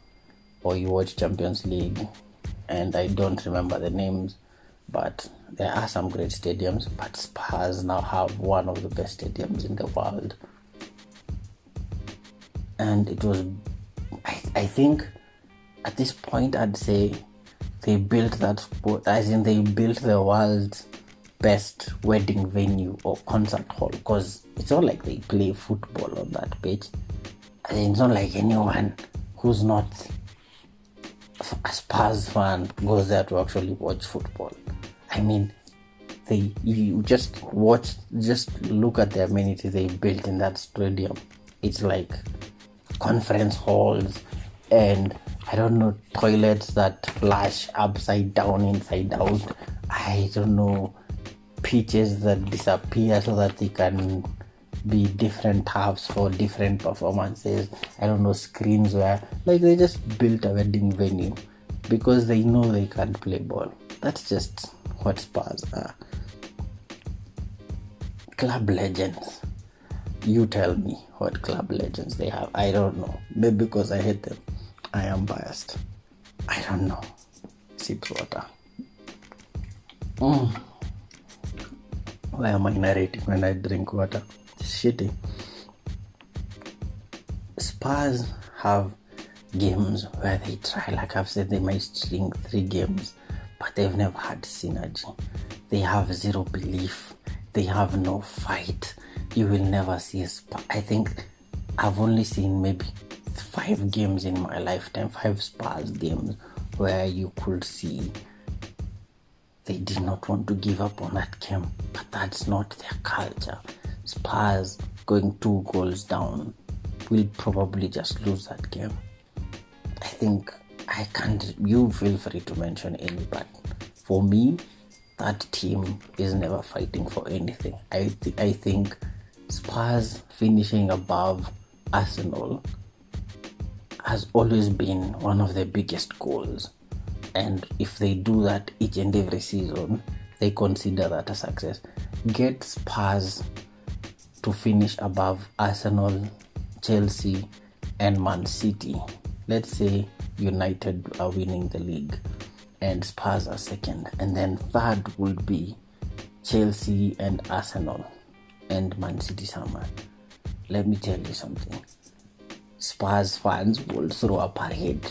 or you watch Champions League. And I don't remember the names, but there are some great stadiums. But Spurs now have one of the best stadiums in the world. and it was. I, I think at this point I'd say they built that sport, as in they built the world's best wedding venue or concert hall because it's not like they play football on that pitch. I it's not like anyone who's not a Spurs fan goes there to actually watch football. I mean, they you just watch, just look at the amenities they built in that stadium. It's like conference halls and I don't know toilets that flash upside down, inside out. I don't know pitches that disappear so that they can be different halves for different performances. I don't know screens where like they just built a wedding venue because they know they can't play ball. That's just what Spurs are. Club legends. You tell me what club legends they have. I don't know. Maybe because I hate them. I am biased. I don't know. Sip water. Mm. Why am I narrating when I drink water? It's shitty. Spurs have games where they try, like I've said, they might string three games, but they've never had synergy. They have zero belief. They have no fight. You will never see a Spurs. I think I've only seen maybe five games in my lifetime, five Spurs games where you could see they did not want to give up on that game, but that's not their culture. Spurs going two goals down will probably just lose that game. I think I can't. You feel free to mention any, but for me, that team is never fighting for anything. I th- I think Spurs finishing above Arsenal has always been one of the biggest goals and if they do that each and every season, they consider that a success. Get Spurs to finish above Arsenal, Chelsea, and Man City. Let's say United are winning the league and Spurs are second, and then third would be Chelsea and Arsenal and Man City summer. Let me tell you something. Spurs fans will throw up a parade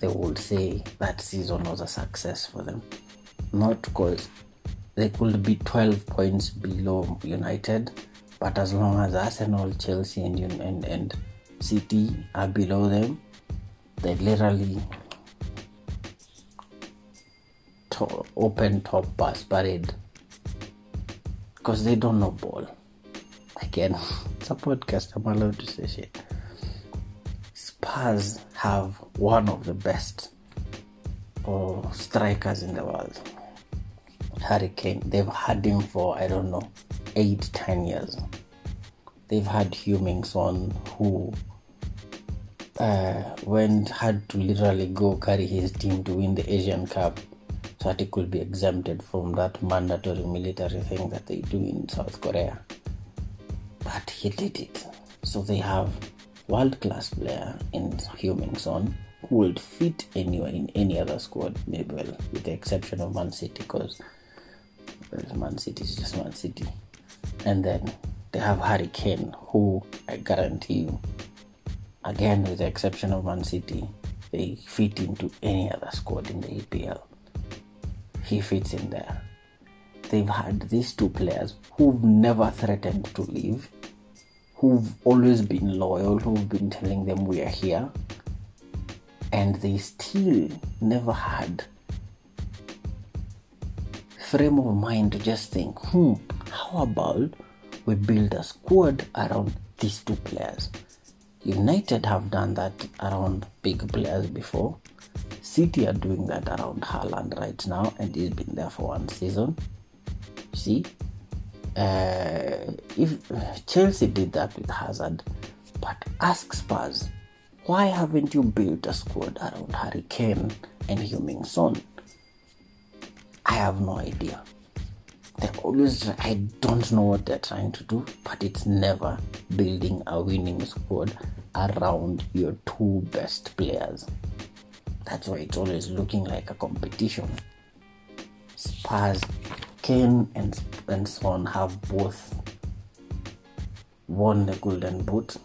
they would say that season was a success for them. Not because they could be 12 points below United, but as long as Arsenal, Chelsea, and, and, and City are below them, they literally to- open top pass parade because they don't know ball. Again, it's a podcast, I'm allowed to say shit. Spurs have one of the best or strikers in the world. Harry Kane. They've had him for I don't know eight, ten years. They've had Heung-min Son who uh, went had to literally go carry his team to win the Asian Cup so that he could be exempted from that mandatory military thing that they do in South Korea. But he did it. So they have world class player in Heung-min Son who would fit anywhere in any other squad, maybe well, with the exception of Man City, because well, Man City is just Man City. And then they have Harry Kane, who I guarantee you, again with the exception of Man City, they fit into any other squad in the EPL. He fits in there. They've had these two players who've never threatened to leave who've always been loyal, who've been telling them we are here, and they still never had frame of mind to just think, hmm, how about we build a squad around these two players? United have done that around big players before. City are doing that around Haaland right now, and he's been there for one season. See, uh, if Chelsea did that with Hazard, but ask Spurs, why haven't you built a squad around Harry Kane and Heung-min Son? I have no idea. They always, I don't know what they're trying to do, but it's never building a winning squad around your two best players. That's why it's always looking like a competition. Spurs Kane and, and Son have both won the Golden Boot.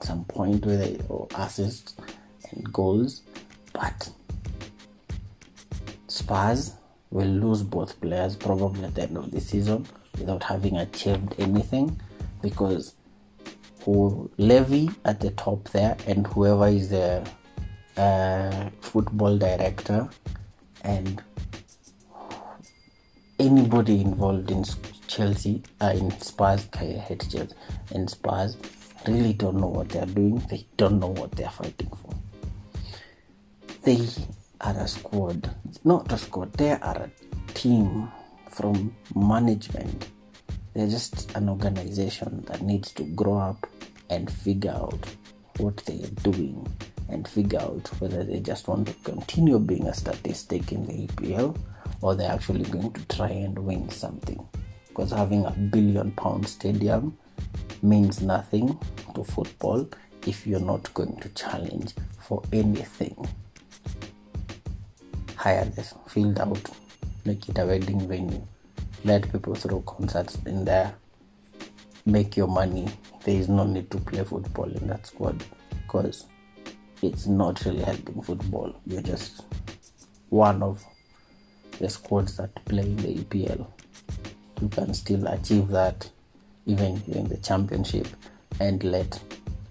some point with assists and goals, but Spurs will lose both players probably at the end of the season without having achieved anything because who Levy at the top there and whoever is the uh, football director and anybody involved in Chelsea, uh, in Spurs, I hate Chelsea, in Spurs, really don't know what they're doing. They don't know what they're fighting for. They are a squad, not a squad, they are a team from management. They're just an organization that needs to grow up and figure out what they are doing and figure out whether they just want to continue being a statistic in the EPL or they're actually going to try and win something. Because having a billion pound stadium means nothing to football if you're not going to challenge for anything. Hire this field out, make it a wedding venue, let people throw concerts in there, make your money. There is no need to play football in that squad because it's not really helping football. You're just one of the squads that play in the EPL. You can still achieve that even during the championship and let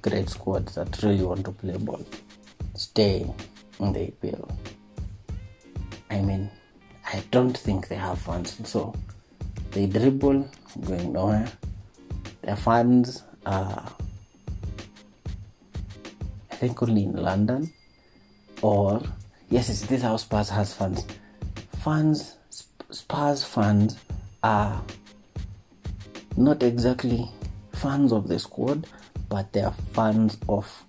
great squads that really want to play ball stay in the EPL. I mean, I don't think they have fans, so they dribble going nowhere. Their fans are I think only in London. Or yes, it's this house pass has fans. Fans, Spurs fans are not exactly fans of the squad, but they are fans of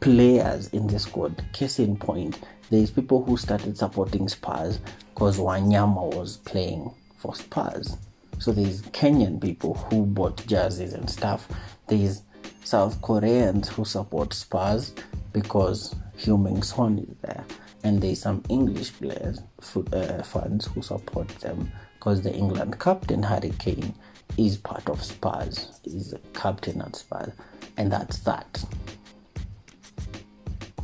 players in the squad. Case in point, there's people who started supporting Spurs because Wanyama was playing for Spurs. So there's Kenyan people who bought jerseys and stuff. There's South Koreans who support Spurs because Heung-min Son is there, and there's some English players, uh, fans who support them because the England captain Harry Kane is part of Spurs, is a captain at Spurs, and that's that.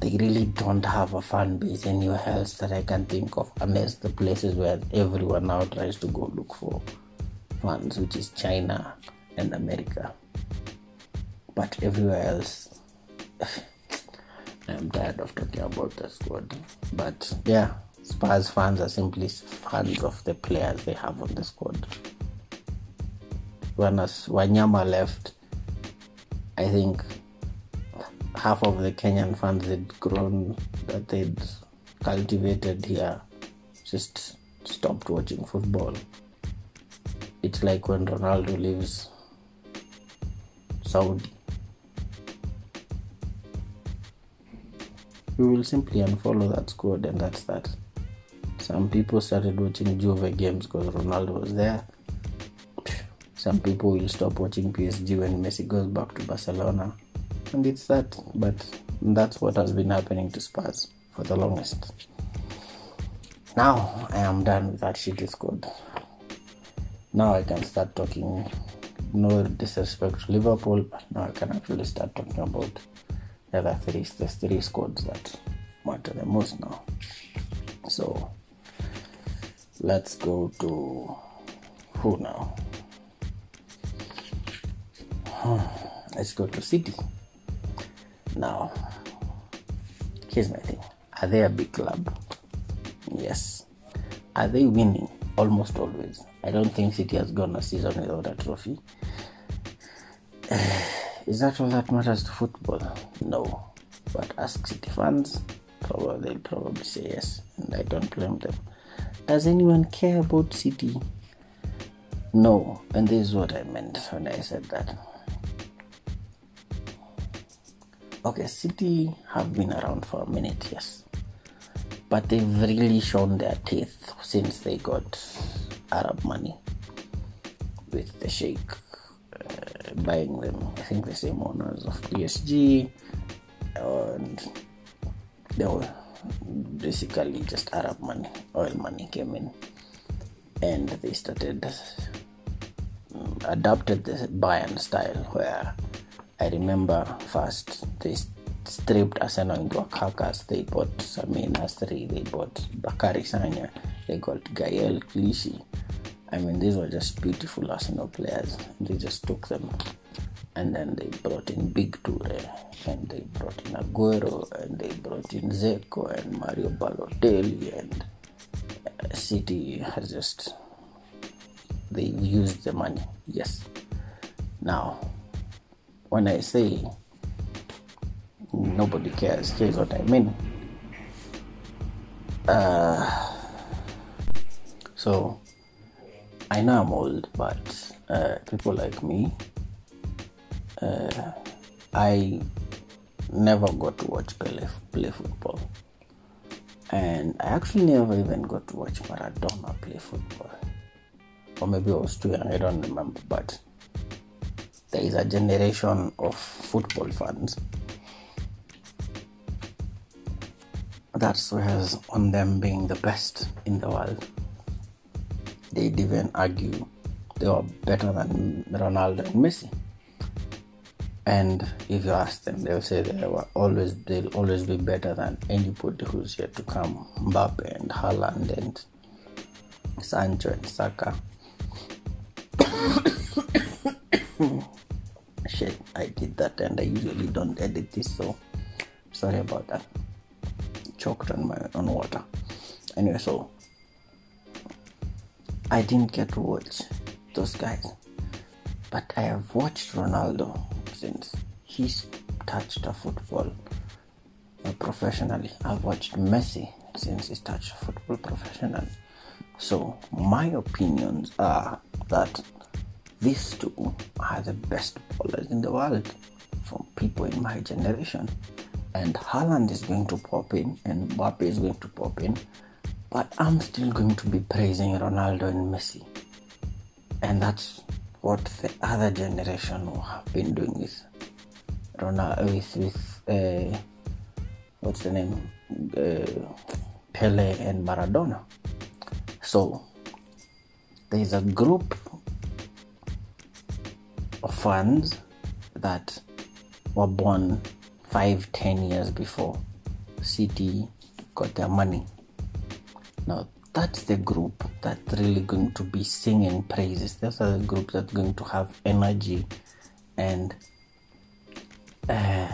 They really don't have a fan base anywhere else that I can think of, unless the places where everyone now tries to go look for fans, which is China and America but everywhere else I'm tired of talking about the squad. But yeah, Spurs fans are simply fans of the players they have on the squad. When Wanyama left, I think half of the Kenyan fans had grown that they'd cultivated here just stopped watching football. It's like when Ronaldo leaves Saudi we will simply unfollow that squad and that's that. Some people started watching Juve games because Ronaldo was there. Some people will stop watching PSG when Messi goes back to Barcelona. And it's that, but that's what has been happening to Spurs for the longest. Now I am done with that shitty squad. Now I can start talking, no disrespect to Liverpool, but now I can actually start talking about the other three the three squads that matter the most now. So let's go to who now? Let's go to city. Now here's my thing. Are they a big club? Yes. Are they winning? Almost always. I don't think city has gone a season without a trophy is that all that matters to football? No. But ask City fans, probably they'll probably say yes, and I don't blame them. Does anyone care about City? No, and this is what I meant when I said that. Okay, City have been around for a minute, yes. But they've really shown their teeth since they got Arab money with the Sheikh buying them. I think the same owners of PSG, and they were basically just Arab money, oil money came in, and they started um, adopted the Bayern style where I remember first they stripped Arsenal into a carcass. They bought Samir Nasri, they bought Bakari Sanya, they got Gael Clichy. I mean, these were just beautiful Arsenal players. They just took them. And then they brought in Big Toure, and they brought in Aguero, and they brought in Dzeko and Mario Balotelli, and uh, City has just they used the money. Yes. Now, when I say nobody cares, here's what I mean. Uh, so, I know I'm old, but uh, people like me, uh, I never got to watch Pele play football. And I actually never even got to watch Maradona play football. Or maybe I was too young, I don't remember. But there is a generation of football fans that swears on them being the best in the world. They'd even argue they were better than Ronaldo and Messi. And if you ask them, they'll say they will always they'll always be better than anybody who's yet to come. Mbappe and Haaland and Sancho and Saka. Shit, I did that and I usually don't edit this, so sorry about that. Choked on my on water. Anyway, so I didn't get to watch those guys, but I have watched Ronaldo since he's touched a football professionally. I've watched Messi since he's touched football professionally. So my opinions are that these two are the best ballers in the world from people in my generation. And Haaland is going to pop in and Mbappe is going to pop in. But I'm still going to be praising Ronaldo and Messi. And that's what the other generation have been doing with Ronaldo, with, with uh, what's the name? Uh, Pele and Maradona. So there's a group of fans that were born five, ten years before City got their money. Now that's the group that's really going to be singing praises. Those are the group that's going to have energy and uh,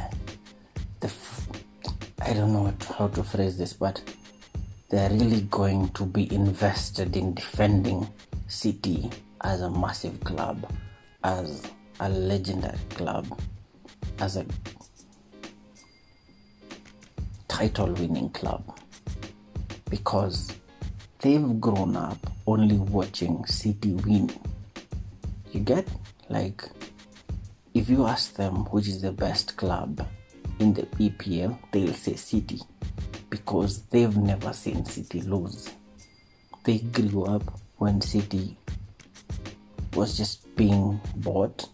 the f- I don't know how to phrase this, but they're really going to be invested in defending City as a massive club, as a legendary club, as a title winning club, because they've grown up only watching City win. You get? Like, if you ask them which is the best club in the EPL, they'll say City because they've never seen City lose. They grew up when City was just being bought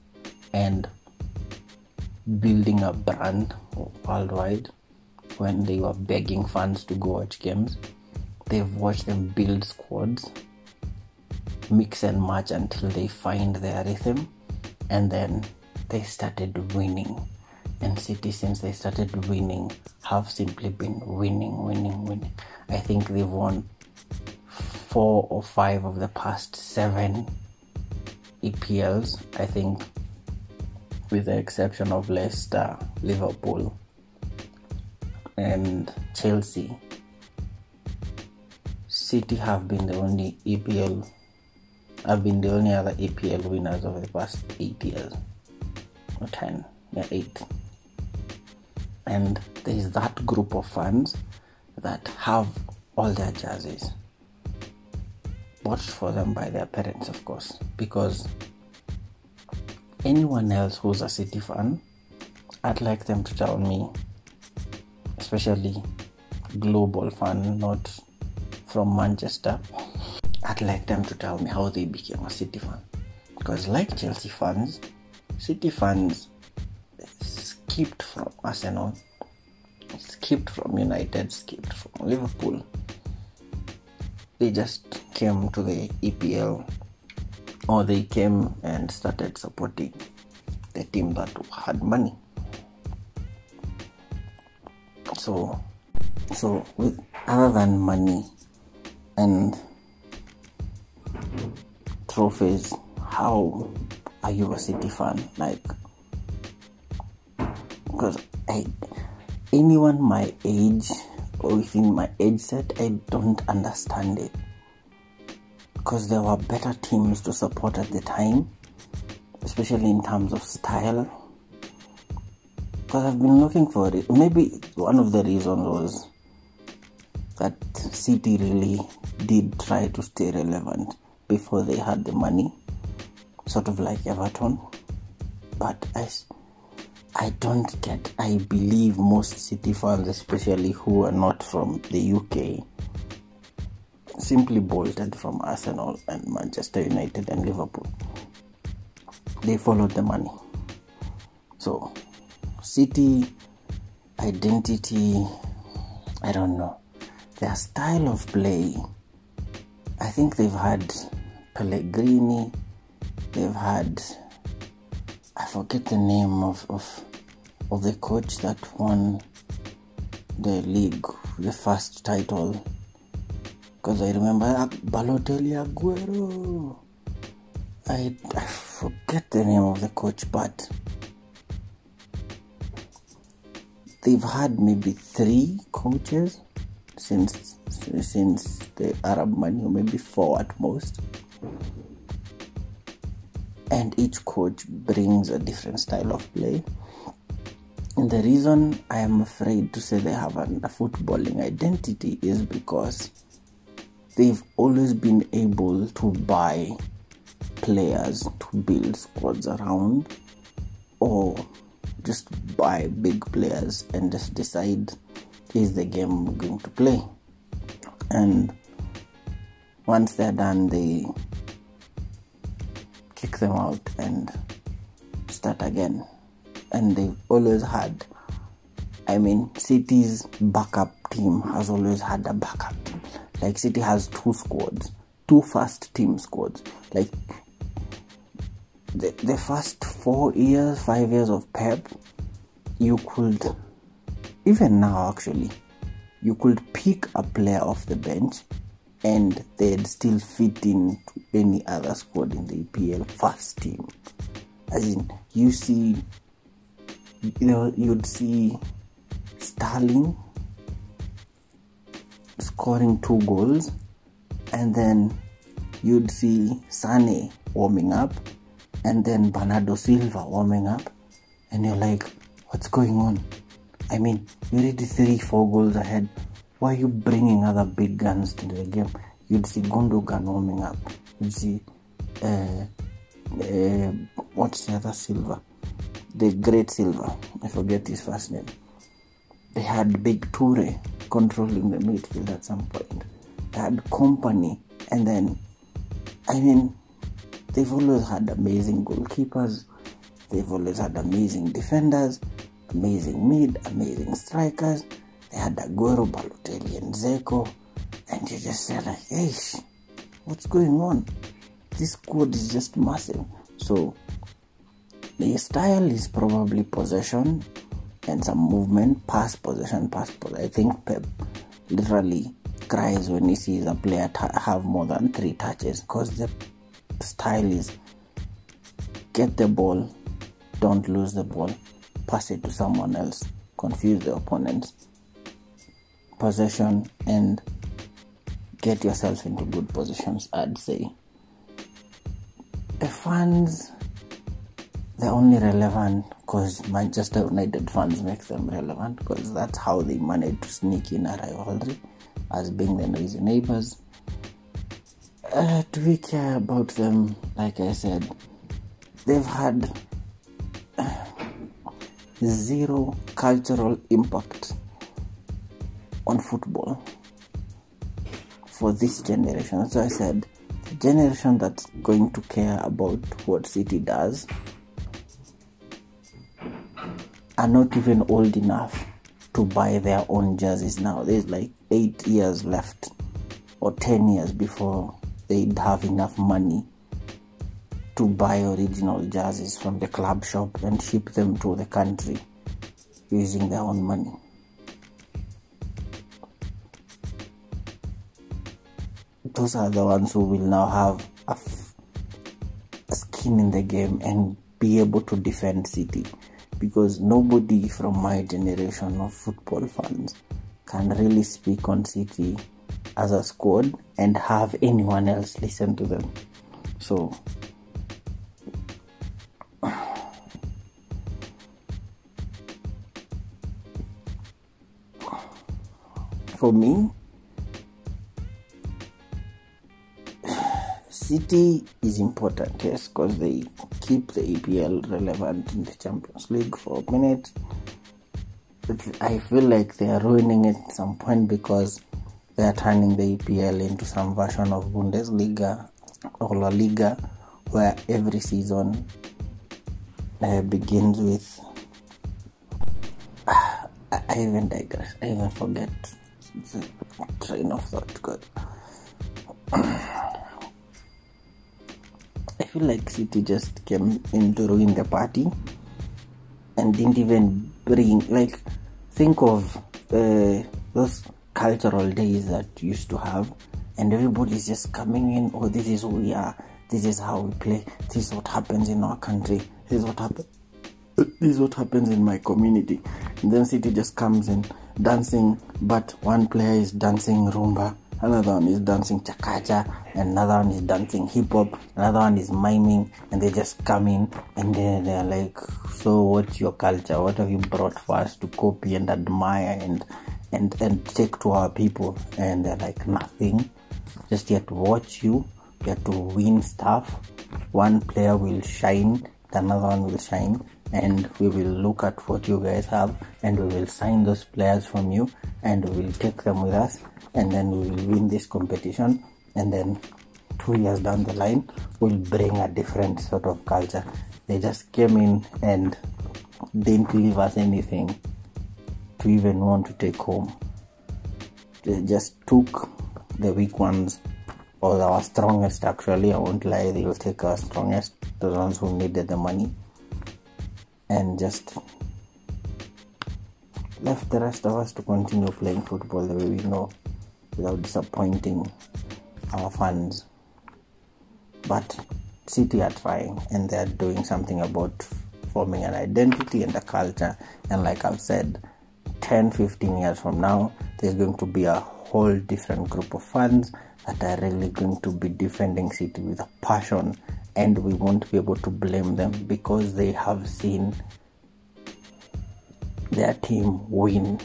and building a brand worldwide when they were begging fans to go watch games. They've watched them build squads, mix and match until they find their rhythm, and then they started winning. And City, since they started winning, have simply been winning, winning, winning. I think they've won four or five of the past seven EPLs. I think, with the exception of Leicester, Liverpool, and Chelsea. City have been the only EPL have been the only other EPL winners over the past eight years. Or ten. Yeah, eight. And there is that group of fans that have all their jerseys. Bought for them by their parents, of course. Because anyone else who's a City fan, I'd like them to tell me, especially global fan, not from Manchester, I'd like them to tell me how they became a City fan. Because, like Chelsea fans, City fans skipped from Arsenal, skipped from United, skipped from Liverpool. They just came to the EPL or they came and started supporting the team that had money. So, so with other than money and trophies, how are you a City fan? Like, because I, anyone my age or within my age set, I don't understand it. Because there were better teams to support at the time, especially in terms of style. Because I've been looking for it. Maybe one of the reasons was that City really did try to stay relevant before they had the money, sort of like Everton. But I, I don't get. I believe most City fans, especially who are not from the UK, simply bolted from Arsenal and Manchester United and Liverpool. They followed the money. So, City identity, I don't know. Their style of play, I think they've had Pellegrini, they've had I forget the name of, of of the coach that won the league, the first title. Because I remember Balotelli Aguero. I, I forget the name of the coach, but they've had maybe three coaches since since the Arab money, maybe four at most. And each coach brings a different style of play. And the reason I am afraid to say they have a footballing identity is because they've always been able to buy players to build squads around or just buy big players and just decide is the game we're going to play. And once they're done they kick them out and start again. And they've always had i mean city's backup team has always had a backup team. Like city has two squads two first team squads. Like the, the first four years five years of pep you could even now actually you could pick a player off the bench and they'd still fit in to any other squad in the EPL first team. As in, you see, you know, you'd see Sterling scoring two goals, and then you'd see Sane warming up, and then Bernardo Silva warming up, and you're like, what's going on? I mean, you're already three, four goals ahead. Why are you bringing other big guns to the game? You'd see Gundogan warming up. You'd see, uh, uh, what's the other Silva? The great Silva. I forget his first name. They had Big Toure controlling the midfield at some point. They had Kompany. and then, I mean, they've always had amazing goalkeepers. They've always had amazing defenders amazing mid, amazing strikers. They had Aguero, Balotelli, and Dzeko. And you just said, like, hey, what's going on? This squad is just massive. So, the style is probably possession and some movement, pass possession, pass possession. I think Pep literally cries when he sees a player t- have more than three touches because the style is get the ball, don't lose the ball, pass it to someone else, confuse the opponents, possession, and get yourself into good positions, I'd say. The fans, they're only relevant because Manchester United fans make them relevant because that's how they manage to sneak in a rivalry as being the noisy neighbors. Uh, do we care about them? Like I said, they've had zero cultural impact on football for this generation. So I said, the generation that's going to care about what City does are not even old enough to buy their own jerseys now. There's like eight years left or ten years before they'd have enough money to buy original jerseys from the club shop and ship them to the country using their own money. Those are the ones who will now have a, f- a skin in the game and be able to defend City because nobody from my generation of football fans can really speak on City as a squad and have anyone else listen to them. So for me, City is important, yes, because they keep the EPL relevant in the Champions League for a minute. But I feel like they are ruining it at some point because they are turning the EPL into some version of Bundesliga or La Liga, where every season uh, begins with. I, even digress. I even forget train of thought. God. I feel like City just came in to ruin the party and didn't even bring like think of uh, those cultural days that used to have and everybody's just coming in oh this is who we are this is how we play this is what happens in our country this is what happens this is what happens in my community and then city just comes in dancing but one player is dancing rumba another one is dancing chakacha another one is dancing hip hop another one is miming and they just come in and then they're like so what's your culture? What have you brought for us to copy and admire and and and take to our people? And they're like nothing. Just here to watch you here to win stuff. One player will shine the another one will shine and we will look at what you guys have and we will sign those players from you and we will take them with us and then we will win this competition and then two years down the line we'll bring a different sort of culture. They just came in and didn't leave us anything to even want to take home. They just took the weak ones or our strongest actually. I won't lie they will take our strongest the ones who needed the money and just left the rest of us to continue playing football the way we know without disappointing our fans. But City are trying and they're doing something about forming an identity and a culture. And like I've said, 10 15 years from now, there's going to be a whole different group of fans that are really going to be defending City with a passion, and we won't be able to blame them because they have seen their team win,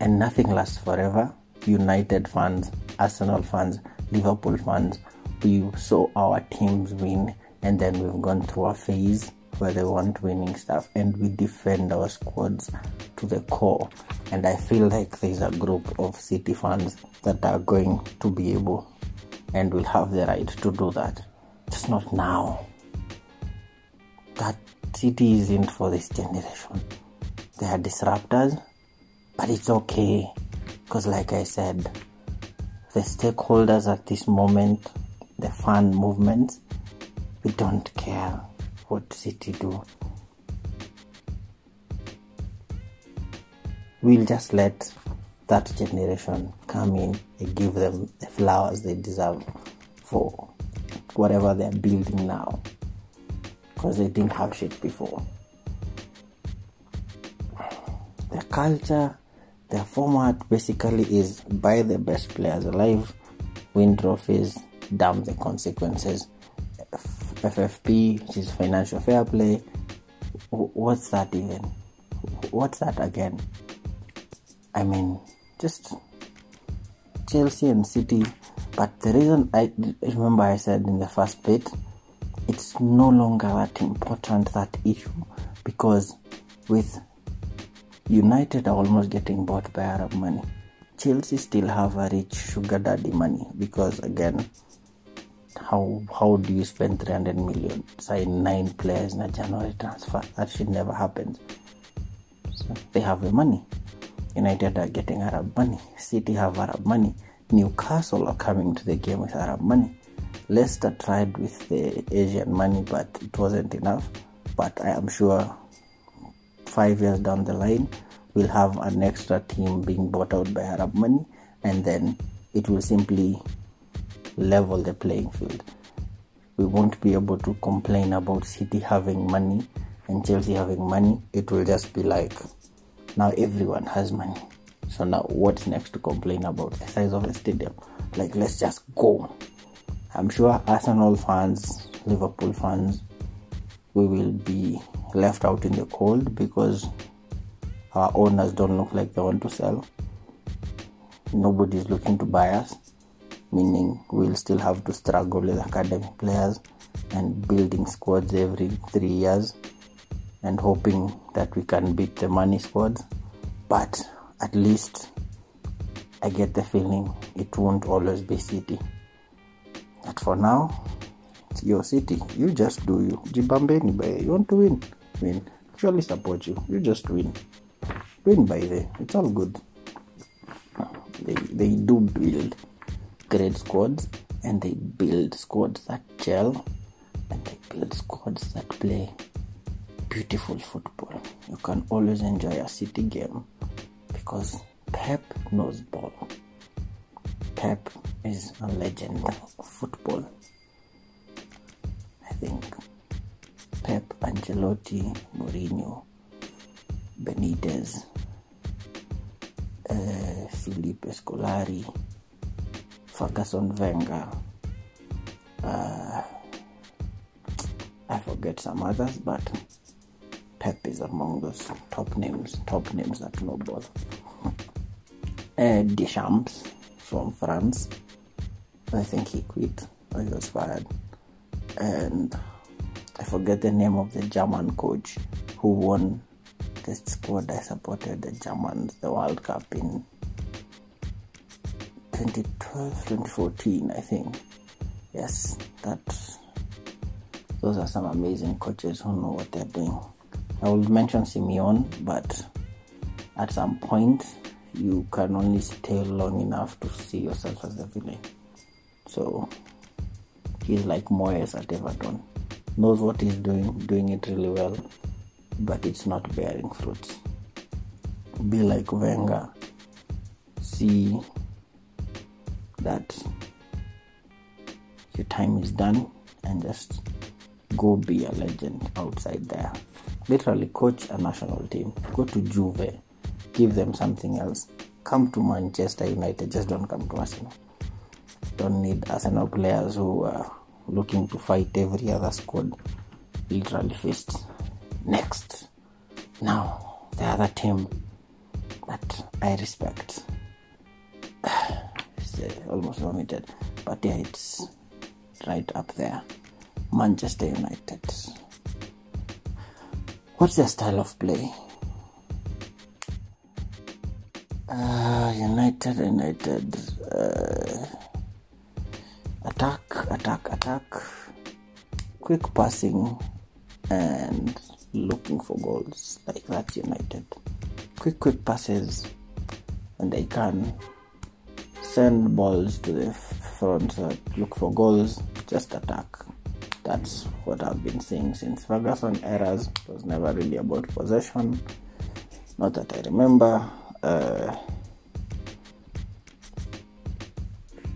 and nothing lasts forever. United fans, Arsenal fans, Liverpool fans, we saw our teams win, and then we've gone through a phase where they weren't winning stuff, and we defend our squads to the core. And I feel like there's a group of City fans that are going to be able and will have the right to do that. Just not now. That City isn't for this generation. They are disruptors, but it's okay. Because, like I said, the stakeholders at this moment, the fan movements, we don't care what City do. We'll just let that generation come in and give them the flowers they deserve for whatever they're building now. Because they didn't have shit before. Their culture, their format basically is buy the best players alive, win trophies, damn the consequences. FFP, which is financial fair play. What's that even? What's that again? I mean, just Chelsea and City. But the reason I remember I said in the first bit, it's no longer that important that issue because with United almost getting bought by Arab money. Chelsea still have a rich sugar daddy money because again, how how do you spend 300 million sign nine players in a January transfer? That should never happen. So they have the money. United are getting Arab money. City have Arab money. Newcastle are coming to the game with Arab money. Leicester tried with the Asian money, but it wasn't enough. But I am sure five years down the line, we'll have an extra team being bought out by Arab money, and then it will simply level the playing field. We won't be able to complain about City having money and Chelsea having money. It will just be like now everyone has money. So now what's next to complain about? The size of the stadium. Like let's just go. I'm sure Arsenal fans, Liverpool fans, we will be left out in the cold because our owners don't look like they want to sell. Nobody's looking to buy us, meaning we'll still have to struggle with academy players and building squads every three years and hoping that we can beat the money squads. But at least I get the feeling it won't always be City. But for now, it's your city. You just do you. Jibambeni you want to win. Win. Surely support you. You just win. Win by the. It's all good. They they do build great squads and they build squads that gel and they build squads that play beautiful football. You can always enjoy a city game because Pep knows ball. Pep is a legend of football. I think Pep, Ancelotti, Mourinho, Benitez, uh, Felipe Scolari, Ferguson Wenger, uh, I forget some others, but Pep is among those top names, top names that know ball. Uh, Deschamps from France, I think he quit or he was fired. And I forget the name of the German coach who won the squad I supported the Germans the World Cup in 2012 2014 I think yes that those are some amazing coaches who know what they're doing I will mention Simeone but at some point you can only stay long enough to see yourself as a villain so he's like Moyes at Everton knows what he's doing doing it really well but it's not bearing fruits. Be like Wenger. See that your time is done and just go be a legend outside there. Literally, coach a national team. Go to Juve. Give them something else. Come to Manchester United. Just don't come to Arsenal. Don't need Arsenal players who are looking to fight every other squad. Literally, fist next now the other team that i respect uh, almost vomited but yeah it's right up there. Manchester united. What's their style of play? Uh, united united uh, attack attack attack. Quick passing and looking for goals like that United. Quick, quick passes, and they can send balls to the front, uh, look for goals, just attack. That's what I've been seeing since Ferguson eras. It was never really about possession. Not that I remember. Uh,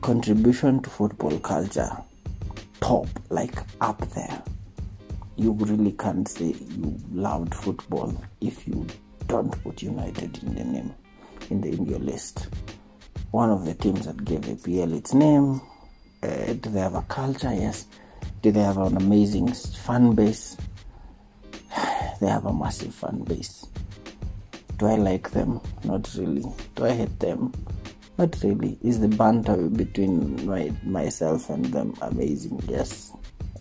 contribution to football culture, top, like up there you really can't say you loved football if you don't put United in the name in the in your list. One of the teams that gave APL its name. Uh, do they have a culture? Yes. Do they have an amazing fan base? they have a massive fan base. Do I like them? Not really. Do I hate them? Not really. Is the banter between my myself and them amazing? Yes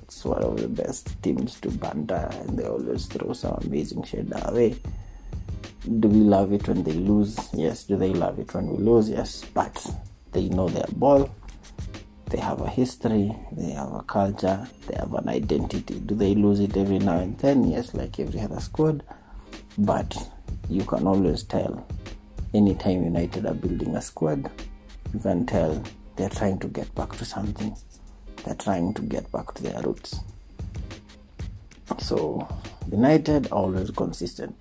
it's one of the best teams to banter and they always throw some amazing shit our way. Do we love it when they lose? Yes. Do they love it when we lose? Yes. But they know their ball. They have a history, they have a culture, they have an identity. Do they lose it every now and then? Yes, like every other squad. But you can always tell anytime United are building a squad, you can tell they're trying to get back to something they're trying to get back to their roots. So United always consistent,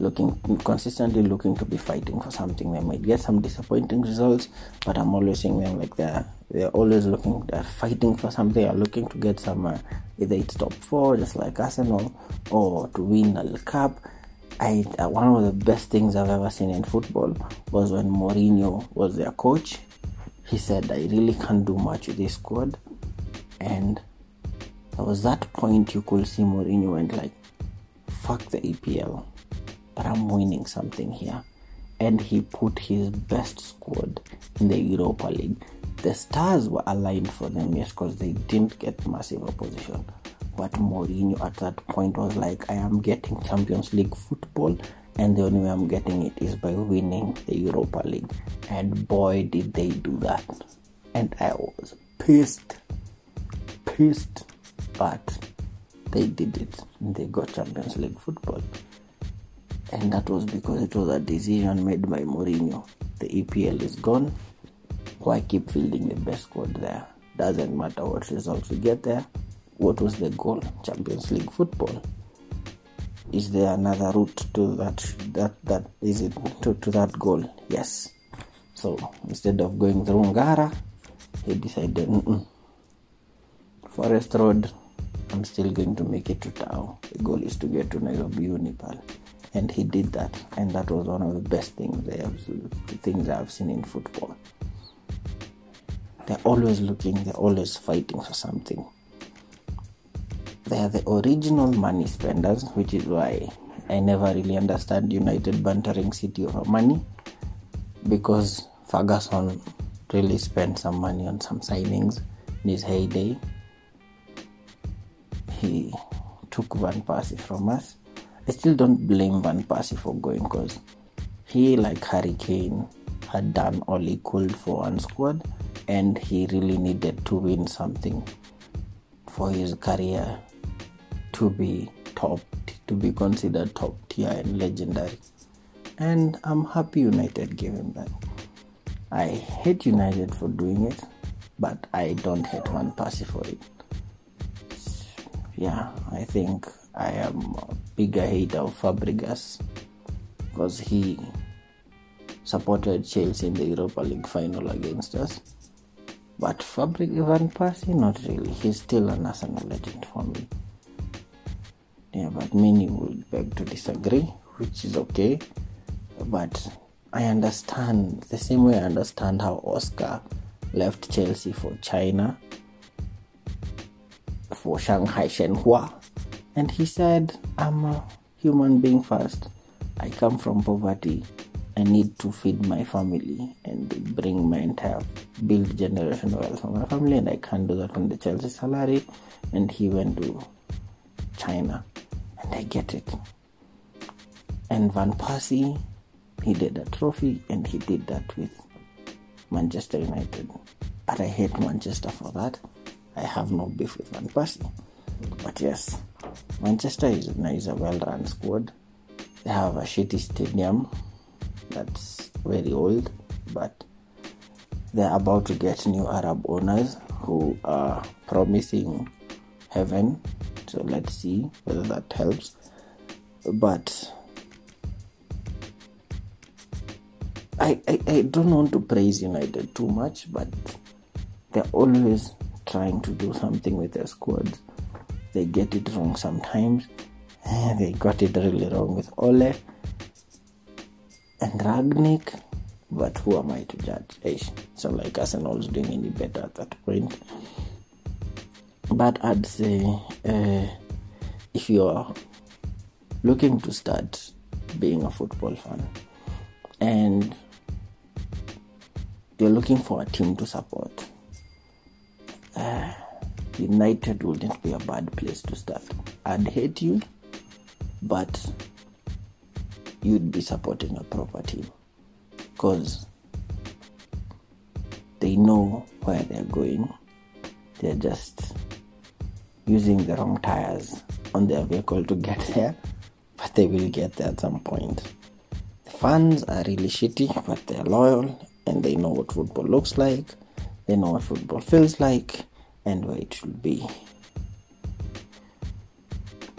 looking consistently looking to be fighting for something. They might get some disappointing results, but I'm always seeing them like they're they're always looking they're fighting for something. They're looking to get some uh, either it's top four, just like Arsenal, or to win a cup. I uh, one of the best things I've ever seen in football was when Mourinho was their coach. He said, "I really can't do much with this squad," and there was that point you could see Mourinho went like, "Fuck the EPL, but I'm winning something here," and he put his best squad in the Europa League. The stars were aligned for them, yes, because they didn't get massive opposition but Mourinho at that point was like, I am getting Champions League football, and the only way I'm getting it is by winning the Europa League. And boy, did they do that! And I was pissed, pissed, but they did it. They got Champions League football. And that was because it was a decision made by Mourinho. The EPL is gone. Why keep fielding the best squad there? Doesn't matter what results we get there what was the goal? Champions League football. Is there another route to that? That that is it to, to that goal? Yes. So instead of going through Ngara, he decided. Forest Road. I'm still going to make it to Tao. The goal is to get to Nairobi Unipal, and he did that, and that was one of the best things I have, things I've seen in football. They're always looking. They're always fighting for something they are the original money spenders, which is why I never really understand United bantering City over money because Ferguson really spent some money on some signings in his heyday. He took Van Persie from us. I still don't blame Van Persie for going because he, like Harry Kane, had done all he could for one squad and he really needed to win something for his career to be top, to be considered top tier and legendary. And I'm happy United gave him that. I hate United for doing it, but I don't hate Van Persie for it. Yeah, I think I am a bigger hater of Fabregas because he supported Chelsea in the Europa League final against us. But Fabregas Van Persie, not really. He's still an Arsenal legend for me yeah but many will beg to disagree which is okay but i understand the same way i understand how oscar left chelsea for china for shanghai shenhua and he said i'm a human being first i come from poverty i need to feed my family and bring my entire build generational wealth for my family and i can't do that on the chelsea salary and he went to china and I get it. And Van Persie, he did a trophy and he did that with Manchester United. But I hate Manchester for that. I have no beef with Van Persie. But yes, Manchester is, is a uh, well run squad. They have a shitty stadium that's very old, but they're about to get new Arab owners who are promising heaven so let's see whether that helps but I, I, I don't want to praise United too much, but they're always trying to do something with their squad. They get it wrong sometimes. They got it really wrong with Ole and Rangnick, but who am I to judge? So like Arsenal's doing any better at that point but I'd say uh, if you're looking to start being a football fan and you're looking for a team to support, uh, United wouldn't be a bad place to start. I'd hate you, but you'd be supporting a proper team because they know where they're going. They're just using the wrong tires on their vehicle to get there, but they will get there at some point. The fans are really shitty, but they're loyal and they know what football looks like, they know what football feels like, and where it should be.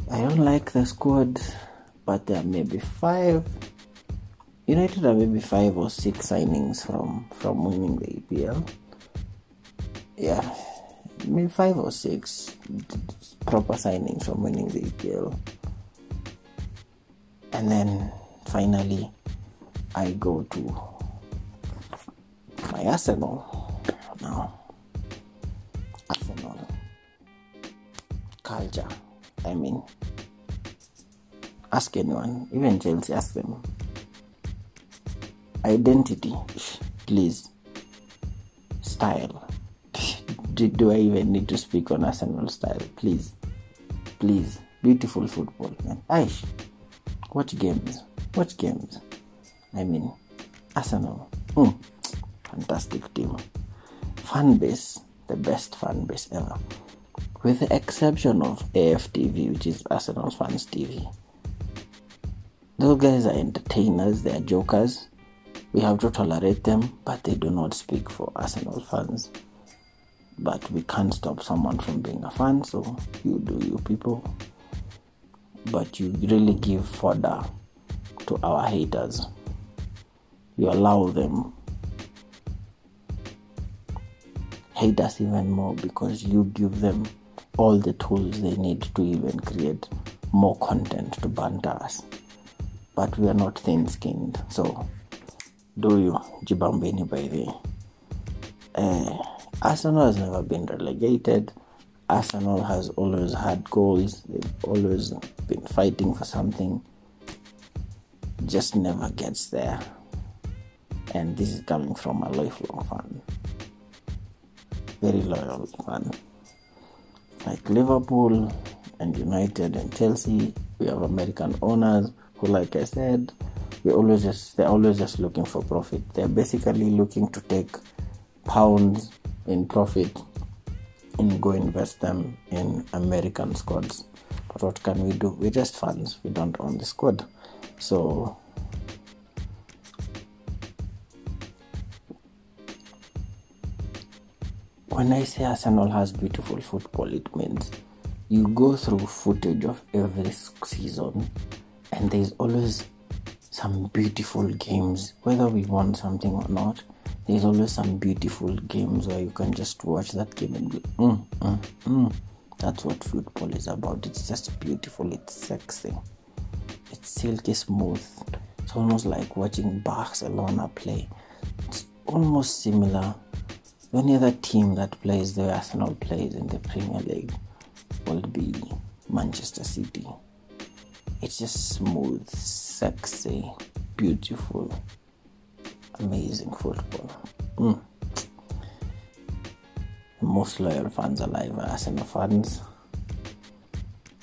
I don't like the squad, but there may be five. United are maybe five or six signings from from winning the EPL. Yeah, maybe five or six proper signings from winning the EPL. And then finally, I go to my Arsenal. Now, culture. I mean, ask anyone, even Chelsea, ask them. Identity, please. Style. Do, do I even need to speak on Arsenal style? Please. Please. Beautiful football, man. Aish. Watch games. Watch games. I mean, Arsenal. Mm, fantastic team. Fan base. The best fan base ever with the exception of AFTV, which is Arsenal Fans TV. Those guys are entertainers, they are jokers. We have to tolerate them, but they do not speak for Arsenal fans. But we can't stop someone from being a fan, so you do you people. But you really give fodder to our haters. You allow them hate us even more because you give them all the tools they need to even create more content to banter us. But we are not thin skinned, so do you, jibambini by the uh, Arsenal has never been relegated. Arsenal has always had goals. They've always been fighting for something. Just never gets there. And this is coming from a lifelong fan. Very loyal fan like Liverpool and United and Chelsea. We have American owners who, like I said, we always just they're always just looking for profit. They're basically looking to take pounds in profit and go invest them in American squads. But what can we do? We're just fans. We don't own the squad. So when I say Arsenal has beautiful football, it means you go through footage of every season and there's always some beautiful games, whether we won something or not. There's always some beautiful games where you can just watch that game and be, mm, mm, mm. That's what football is about. It's just beautiful, it's sexy, it's silky smooth. It's almost like watching Barcelona play. It's almost similar any other team that plays the Arsenal plays in the Premier League will be Manchester City. It's just smooth, sexy, beautiful, amazing football. Mm. The most loyal fans alive are Arsenal fans.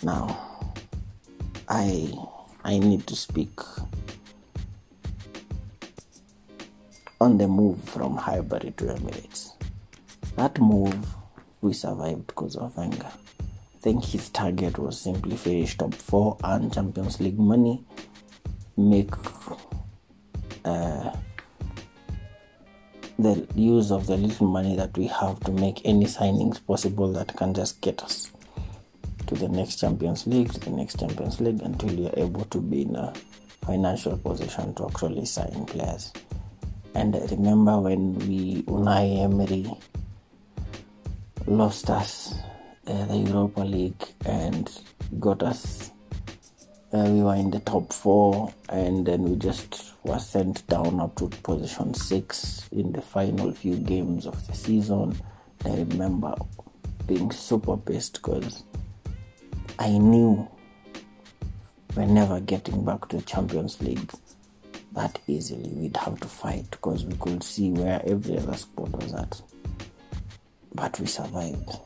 Now, I I need to speak on the move from Highbury to Emirates. That move, we survived because of anger. I think his target was simply finish top four and Champions League money, make uh, the use of the little money that we have to make any signings possible that can just get us to the next Champions League, to the next Champions League until you're able to be in a financial position to actually sign players. And I remember when we Unai Emery lost us uh, the Europa League and got us. Uh, we were in the top four, and then we just were sent down up to position six in the final few games of the season. I remember being super pissed because I knew we're never getting back to Champions League that easily. We'd have to fight because we could see where every other squad was at but we survived.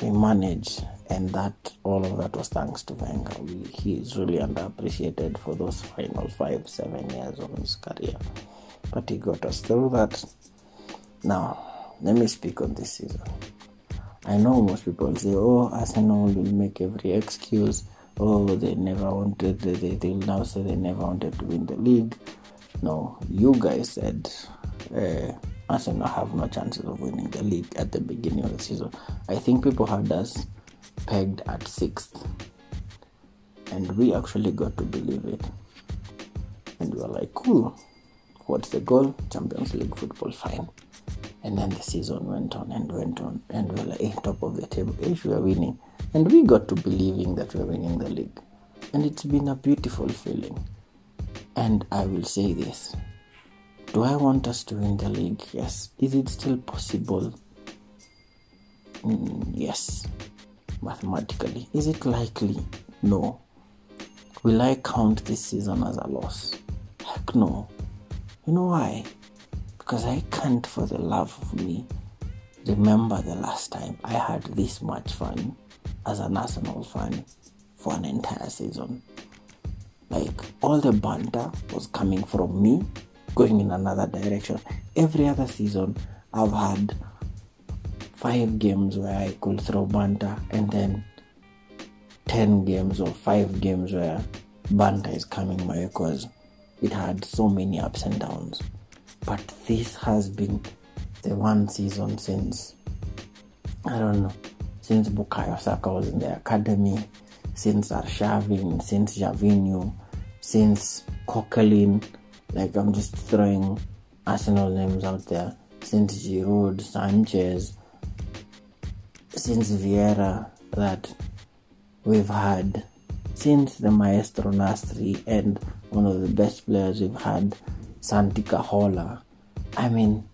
We managed, and that all of that was thanks to Wenger. We, he is really underappreciated for those final five, seven years of his career, but he got us through that. Now, let me speak on this season. I know most people say, "Oh, Arsenal will make every excuse." Oh, they never wanted. They, they now say they never wanted to win the league. No, you guys said. Uh, Arsenal have no chances of winning the league at the beginning of the season. I think people had us pegged at sixth, and we actually got to believe it. And we were like, cool, what's the goal? Champions League football, fine. And then the season went on and went on, and we were like, top of the table, if we are winning. And we got to believing that we are winning the league. And it's been a beautiful feeling. And I will say this Do I want us to win the league? Yes. Is it still possible? Mm, yes. Mathematically. Is it likely? No. Will I count this season as a loss? Heck no. You know why? Because I can't, for the love of me, remember the last time I had this much fun as an Arsenal fan for an entire season. Like all the banter was coming from me going in another direction. Every other season, I've had five games where I could throw banter, and then 10 games or five games where banter is coming my way because it had so many ups and downs. But this has been the one season since, I don't know, since Bukayo Saka was in the academy since Arshavin, since Gervinho, since Coquelin. Like I'm just throwing Arsenal names out there. Since Giroud, Sanchez, since Vieira that we've had, since the Maestro Nasri and one of the best players we've had, Santi Cazorla. I mean,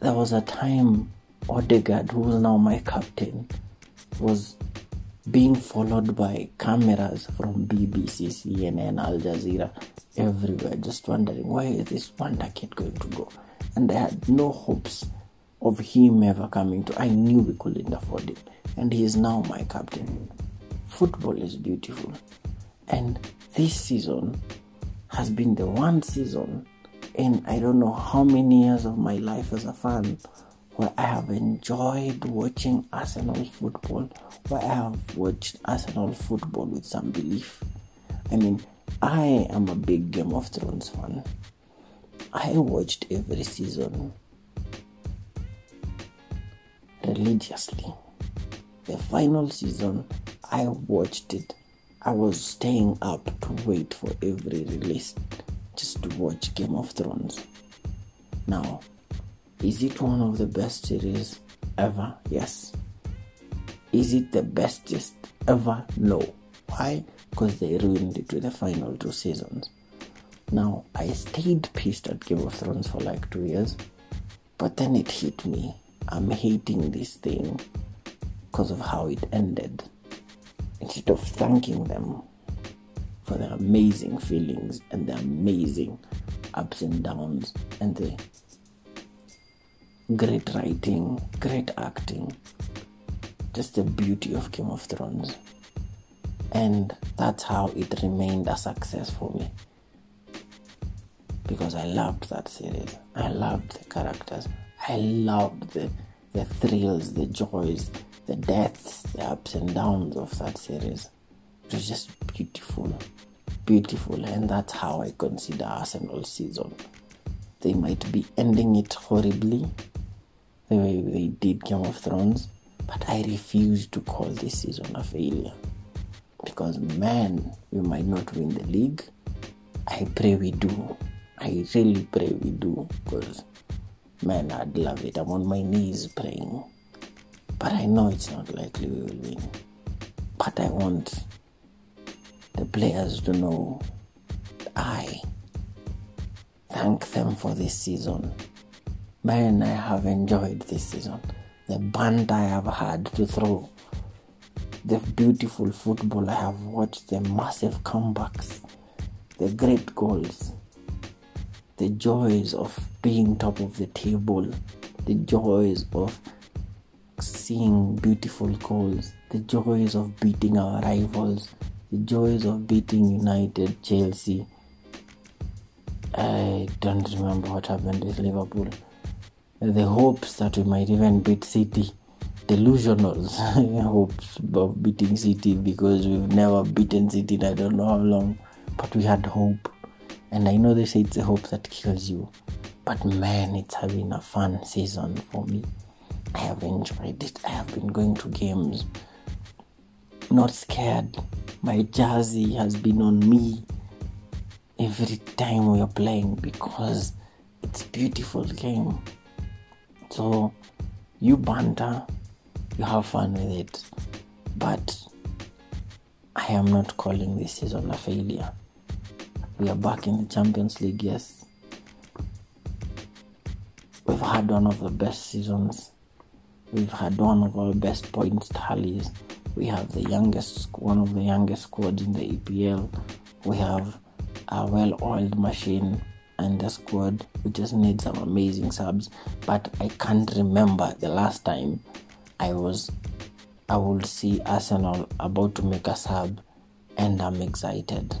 there was a time Odegaard, who is now my captain, was being followed by cameras from BBC, CNN, Al Jazeera, everywhere, just wondering where is this wonder kid going to go? And I had no hopes of him ever coming to. I knew we couldn't afford it, and he is now my captain. Football is beautiful, and this season has been the one season in I don't know how many years of my life as a fan where I have enjoyed watching Arsenal football, where I have watched Arsenal football with some belief. I mean, I am a big Game of Thrones fan. I watched every season religiously. The final season, I watched it. I was staying up to wait for every release just to watch Game of Thrones. Now, is it one of the best series ever? Yes. Is it the bestest ever? No. Why? Because they ruined it with the final two seasons. Now, I stayed pissed at Game of Thrones for like two years, but then it hit me. I'm hating this thing because of how it ended. Instead of thanking them for the amazing feelings and the amazing ups and downs and the great writing, great acting, just the beauty of Game of Thrones. And that's how it remained a success for me. Because I loved that series. I loved the characters. I loved the, the thrills, the joys, the deaths, the ups and downs of that series. It was just beautiful. Beautiful. And that's how I consider Arsenal season. They might be ending it horribly, the way they did Game of Thrones, but I refuse to call this season a failure. Because, man, we might not win the league. I pray we do. I really pray we do. Because, man, I'd love it. I'm on my knees praying. But I know it's not likely we will win. But I want the players to know I thank them for this season. Man, I have enjoyed this season. The band I have had to throw, the beautiful football I have watched, the massive comebacks, the great goals, the joys of being top of the table, the joys of seeing beautiful goals, the joys of beating our rivals, the joys of beating United, Chelsea. I don't remember what happened with Liverpool the hopes that we might even beat City. Delusional hopes of beating City because we've never beaten City in I don't know how long, but we had hope. And I know they say it's the hope that kills you, but man, it's having a fun season for me. I have enjoyed it. I have been going to games, not scared. My jersey has been on me every time we are playing because it's beautiful game. So you banter, you have fun with it, but I am not calling this season a failure. We are back in the Champions League, yes. We've had one of the best seasons. We've had one of our best points tallies. We have the youngest, one of the youngest squads in the EPL. We have a well-oiled machine and a squad we just need some amazing subs. But I can't remember the last time I was I would see Arsenal about to make a sub and I'm excited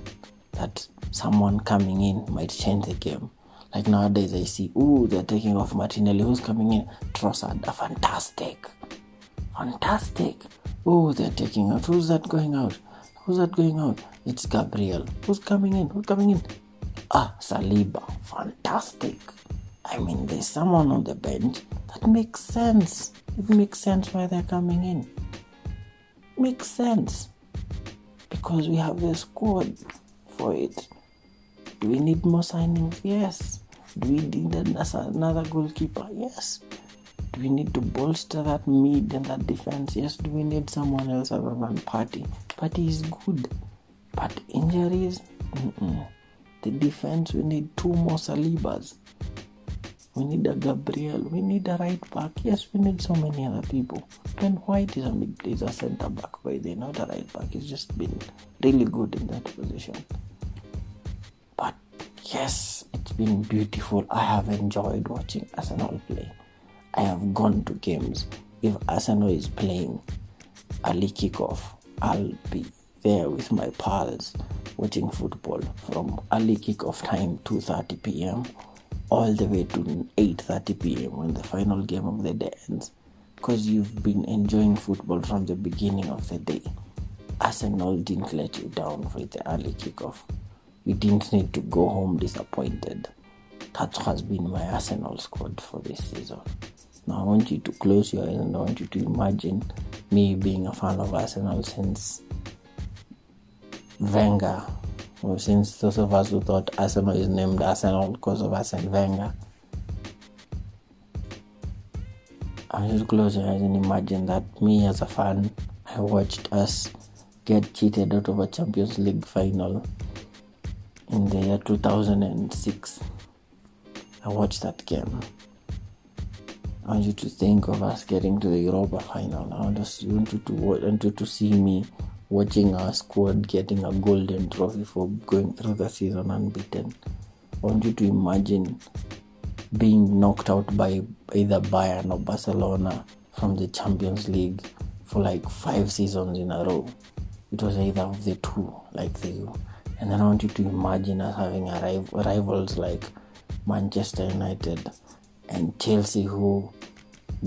that someone coming in might change the game. Like nowadays, I see, ooh, they're taking off Martinelli. Who's coming in? Trossard, fantastic, fantastic. Ooh, they're taking out. Who's that going out? Who's that going out? It's Gabriel. Who's coming in? Who's coming in? Ah, Saliba. Fantastic. I mean, there's someone on the bench that makes sense. It makes sense why they're coming in. Makes sense. Because we have the squad for it. Do we need more signings? Yes. Do we need another goalkeeper? Yes. Do we need to bolster that mid and that defense? Yes. Do we need someone else other than Partey? Partey is good, but injuries. Mm-mm. The defense. We need two more Salibas. We need a Gabriel. We need a right back. Yes, we need so many other people. Ben White is a mid, is a centre back by the not a right back. He's just been really good in that position. But yes, it's been beautiful. I have enjoyed watching Arsenal play. I have gone to games. If Arsenal is playing early kickoff, I'll be there with my pals watching football from early kickoff time 2:30 p.m. all the way to 8:30 p.m. when the final game of the day ends because you've been enjoying football from the beginning of the day. Arsenal didn't let you down for the early kickoff. You didn't need to go home disappointed. That has been my Arsenal squad for this season. Now I want you to close your eyes and I want you to imagine me being a fan of Arsenal since Wenger. Well, since those of us who thought Arsenal is named Arsenal because of Arsene Wenger. I to close your eyes and imagine that me as a fan, I watched us get cheated out of a Champions League final in the year 2006. I watched that game. I want you to think of us getting to the Europa final. I want, you to, want you to see me watching our squad getting a golden trophy for going through the season unbeaten. I want you to imagine being knocked out by either Bayern or Barcelona from the Champions League for like five seasons in a row. It was either of the two, like the. And then I want you to imagine us having a rival, rivals like Manchester United and Chelsea who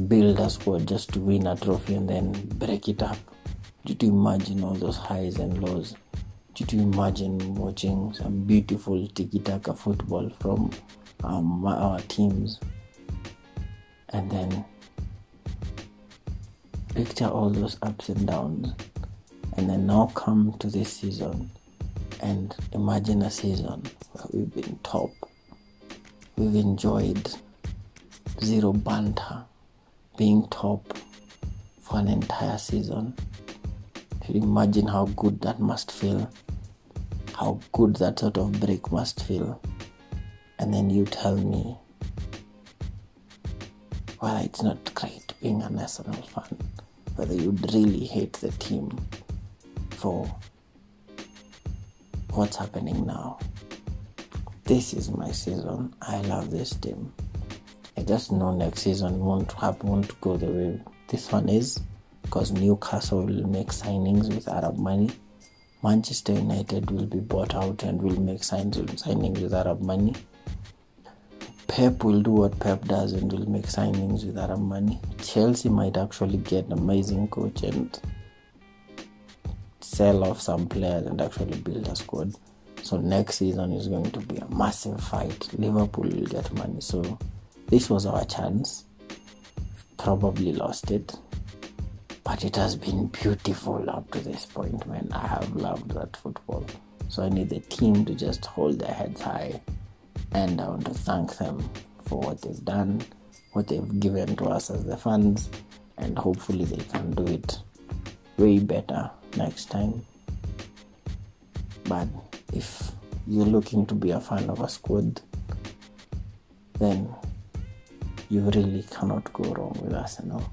build a squad just to win a trophy and then break it up. Did you imagine all those highs and lows? Did you imagine watching some beautiful tiki taka football from um, our teams? And then picture all those ups and downs, and then now come to this season and imagine a season where we've been top, we've enjoyed zero banter, being top for an entire season. Imagine how good that must feel? How good that sort of break must feel? And then you tell me, well, it's not great being an Arsenal fan, whether you'd really hate the team for what's happening now. This is my season. I love this team. I just know next season won't happen, won't go the way this one is because Newcastle will make signings with Arab money. Manchester United will be bought out and will make signings with Arab money. Pep will do what Pep does and will make signings with Arab money. Chelsea might actually get an amazing coach and sell off some players and actually build a squad. So next season is going to be a massive fight. Liverpool will get money. So this was our chance. Probably lost it. But it has been beautiful up to this point, man. I have loved that football. So I need the team to just hold their heads high. And I want to thank them for what they've done, what they've given to us as the fans, and hopefully they can do it way better next time. But if you're looking to be a fan of a squad, then you really cannot go wrong with Arsenal.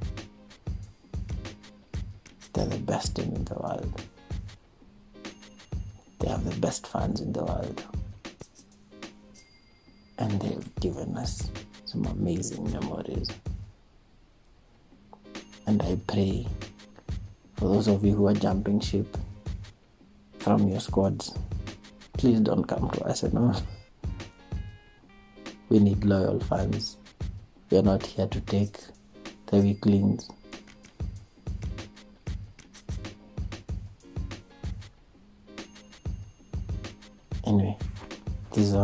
They're the best team in the world. They have the best fans in the world. And they've given us some amazing memories. And I pray for those of you who are jumping ship from your squads, please don't come to Arsenal. We need loyal fans. We are not here to take the weaklings.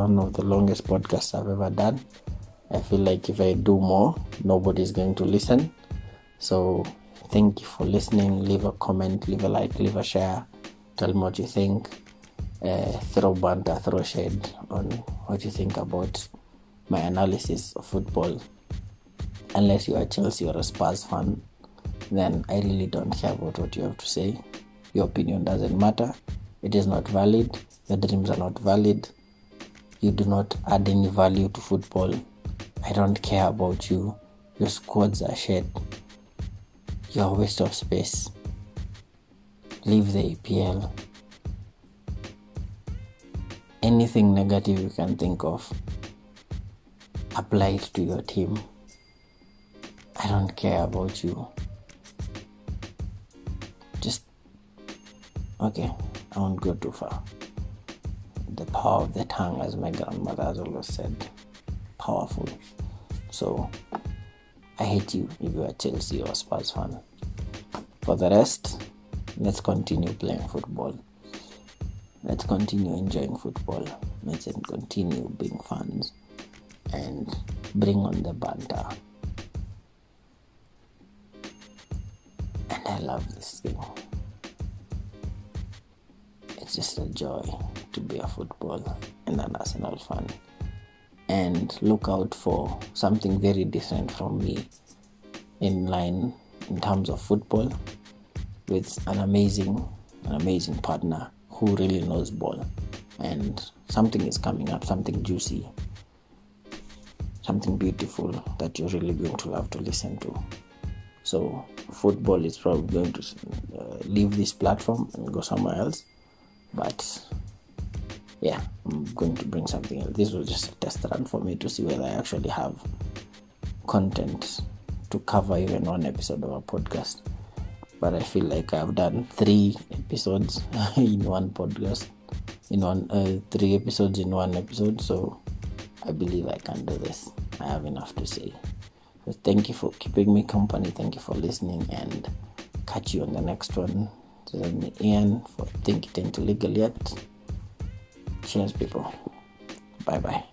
One of the longest podcasts I've ever done. I feel like if I do more, nobody's going to listen. So, thank you for listening. Leave a comment, leave a like, leave a share. Tell me what you think. Uh, throw banter, throw shade on what you think about my analysis of football. Unless you are Chelsea or a Spurs fan, then I really don't care about what you have to say. Your opinion doesn't matter. It is not valid. Your dreams are not valid. You do not add any value to football. I don't care about you. Your squads are shit. You're a waste of space. Leave the EPL. Anything negative you can think of, apply it to your team. I don't care about you. Just, okay, I won't go too far. The power of the tongue, as my grandmother has always said, powerful. So, I hate you if you are Chelsea or Spurs fan. For the rest, let's continue playing football. Let's continue enjoying football. Let's continue being fans and bring on the banter. And I love this game. It's just a joy to be a football and an Arsenal fan. And look out for something very different from me in line in terms of football with an amazing an amazing partner who really knows ball and something is coming up something juicy something beautiful that you're really going to love to listen to so football is probably going to uh, leave this platform and go somewhere else but yeah i'm going to bring something else this was just a test run for me to see whether i actually have content to cover even one episode of a podcast but I feel like I've done three episodes in one podcast, in one uh, three episodes in one episode. So I believe I can do this. I have enough to say. So thank you for keeping me company. Thank you for listening, and catch you on the next one. Me, Ian for Think It Ain't Illegal Yet. Cheers, people. Bye bye.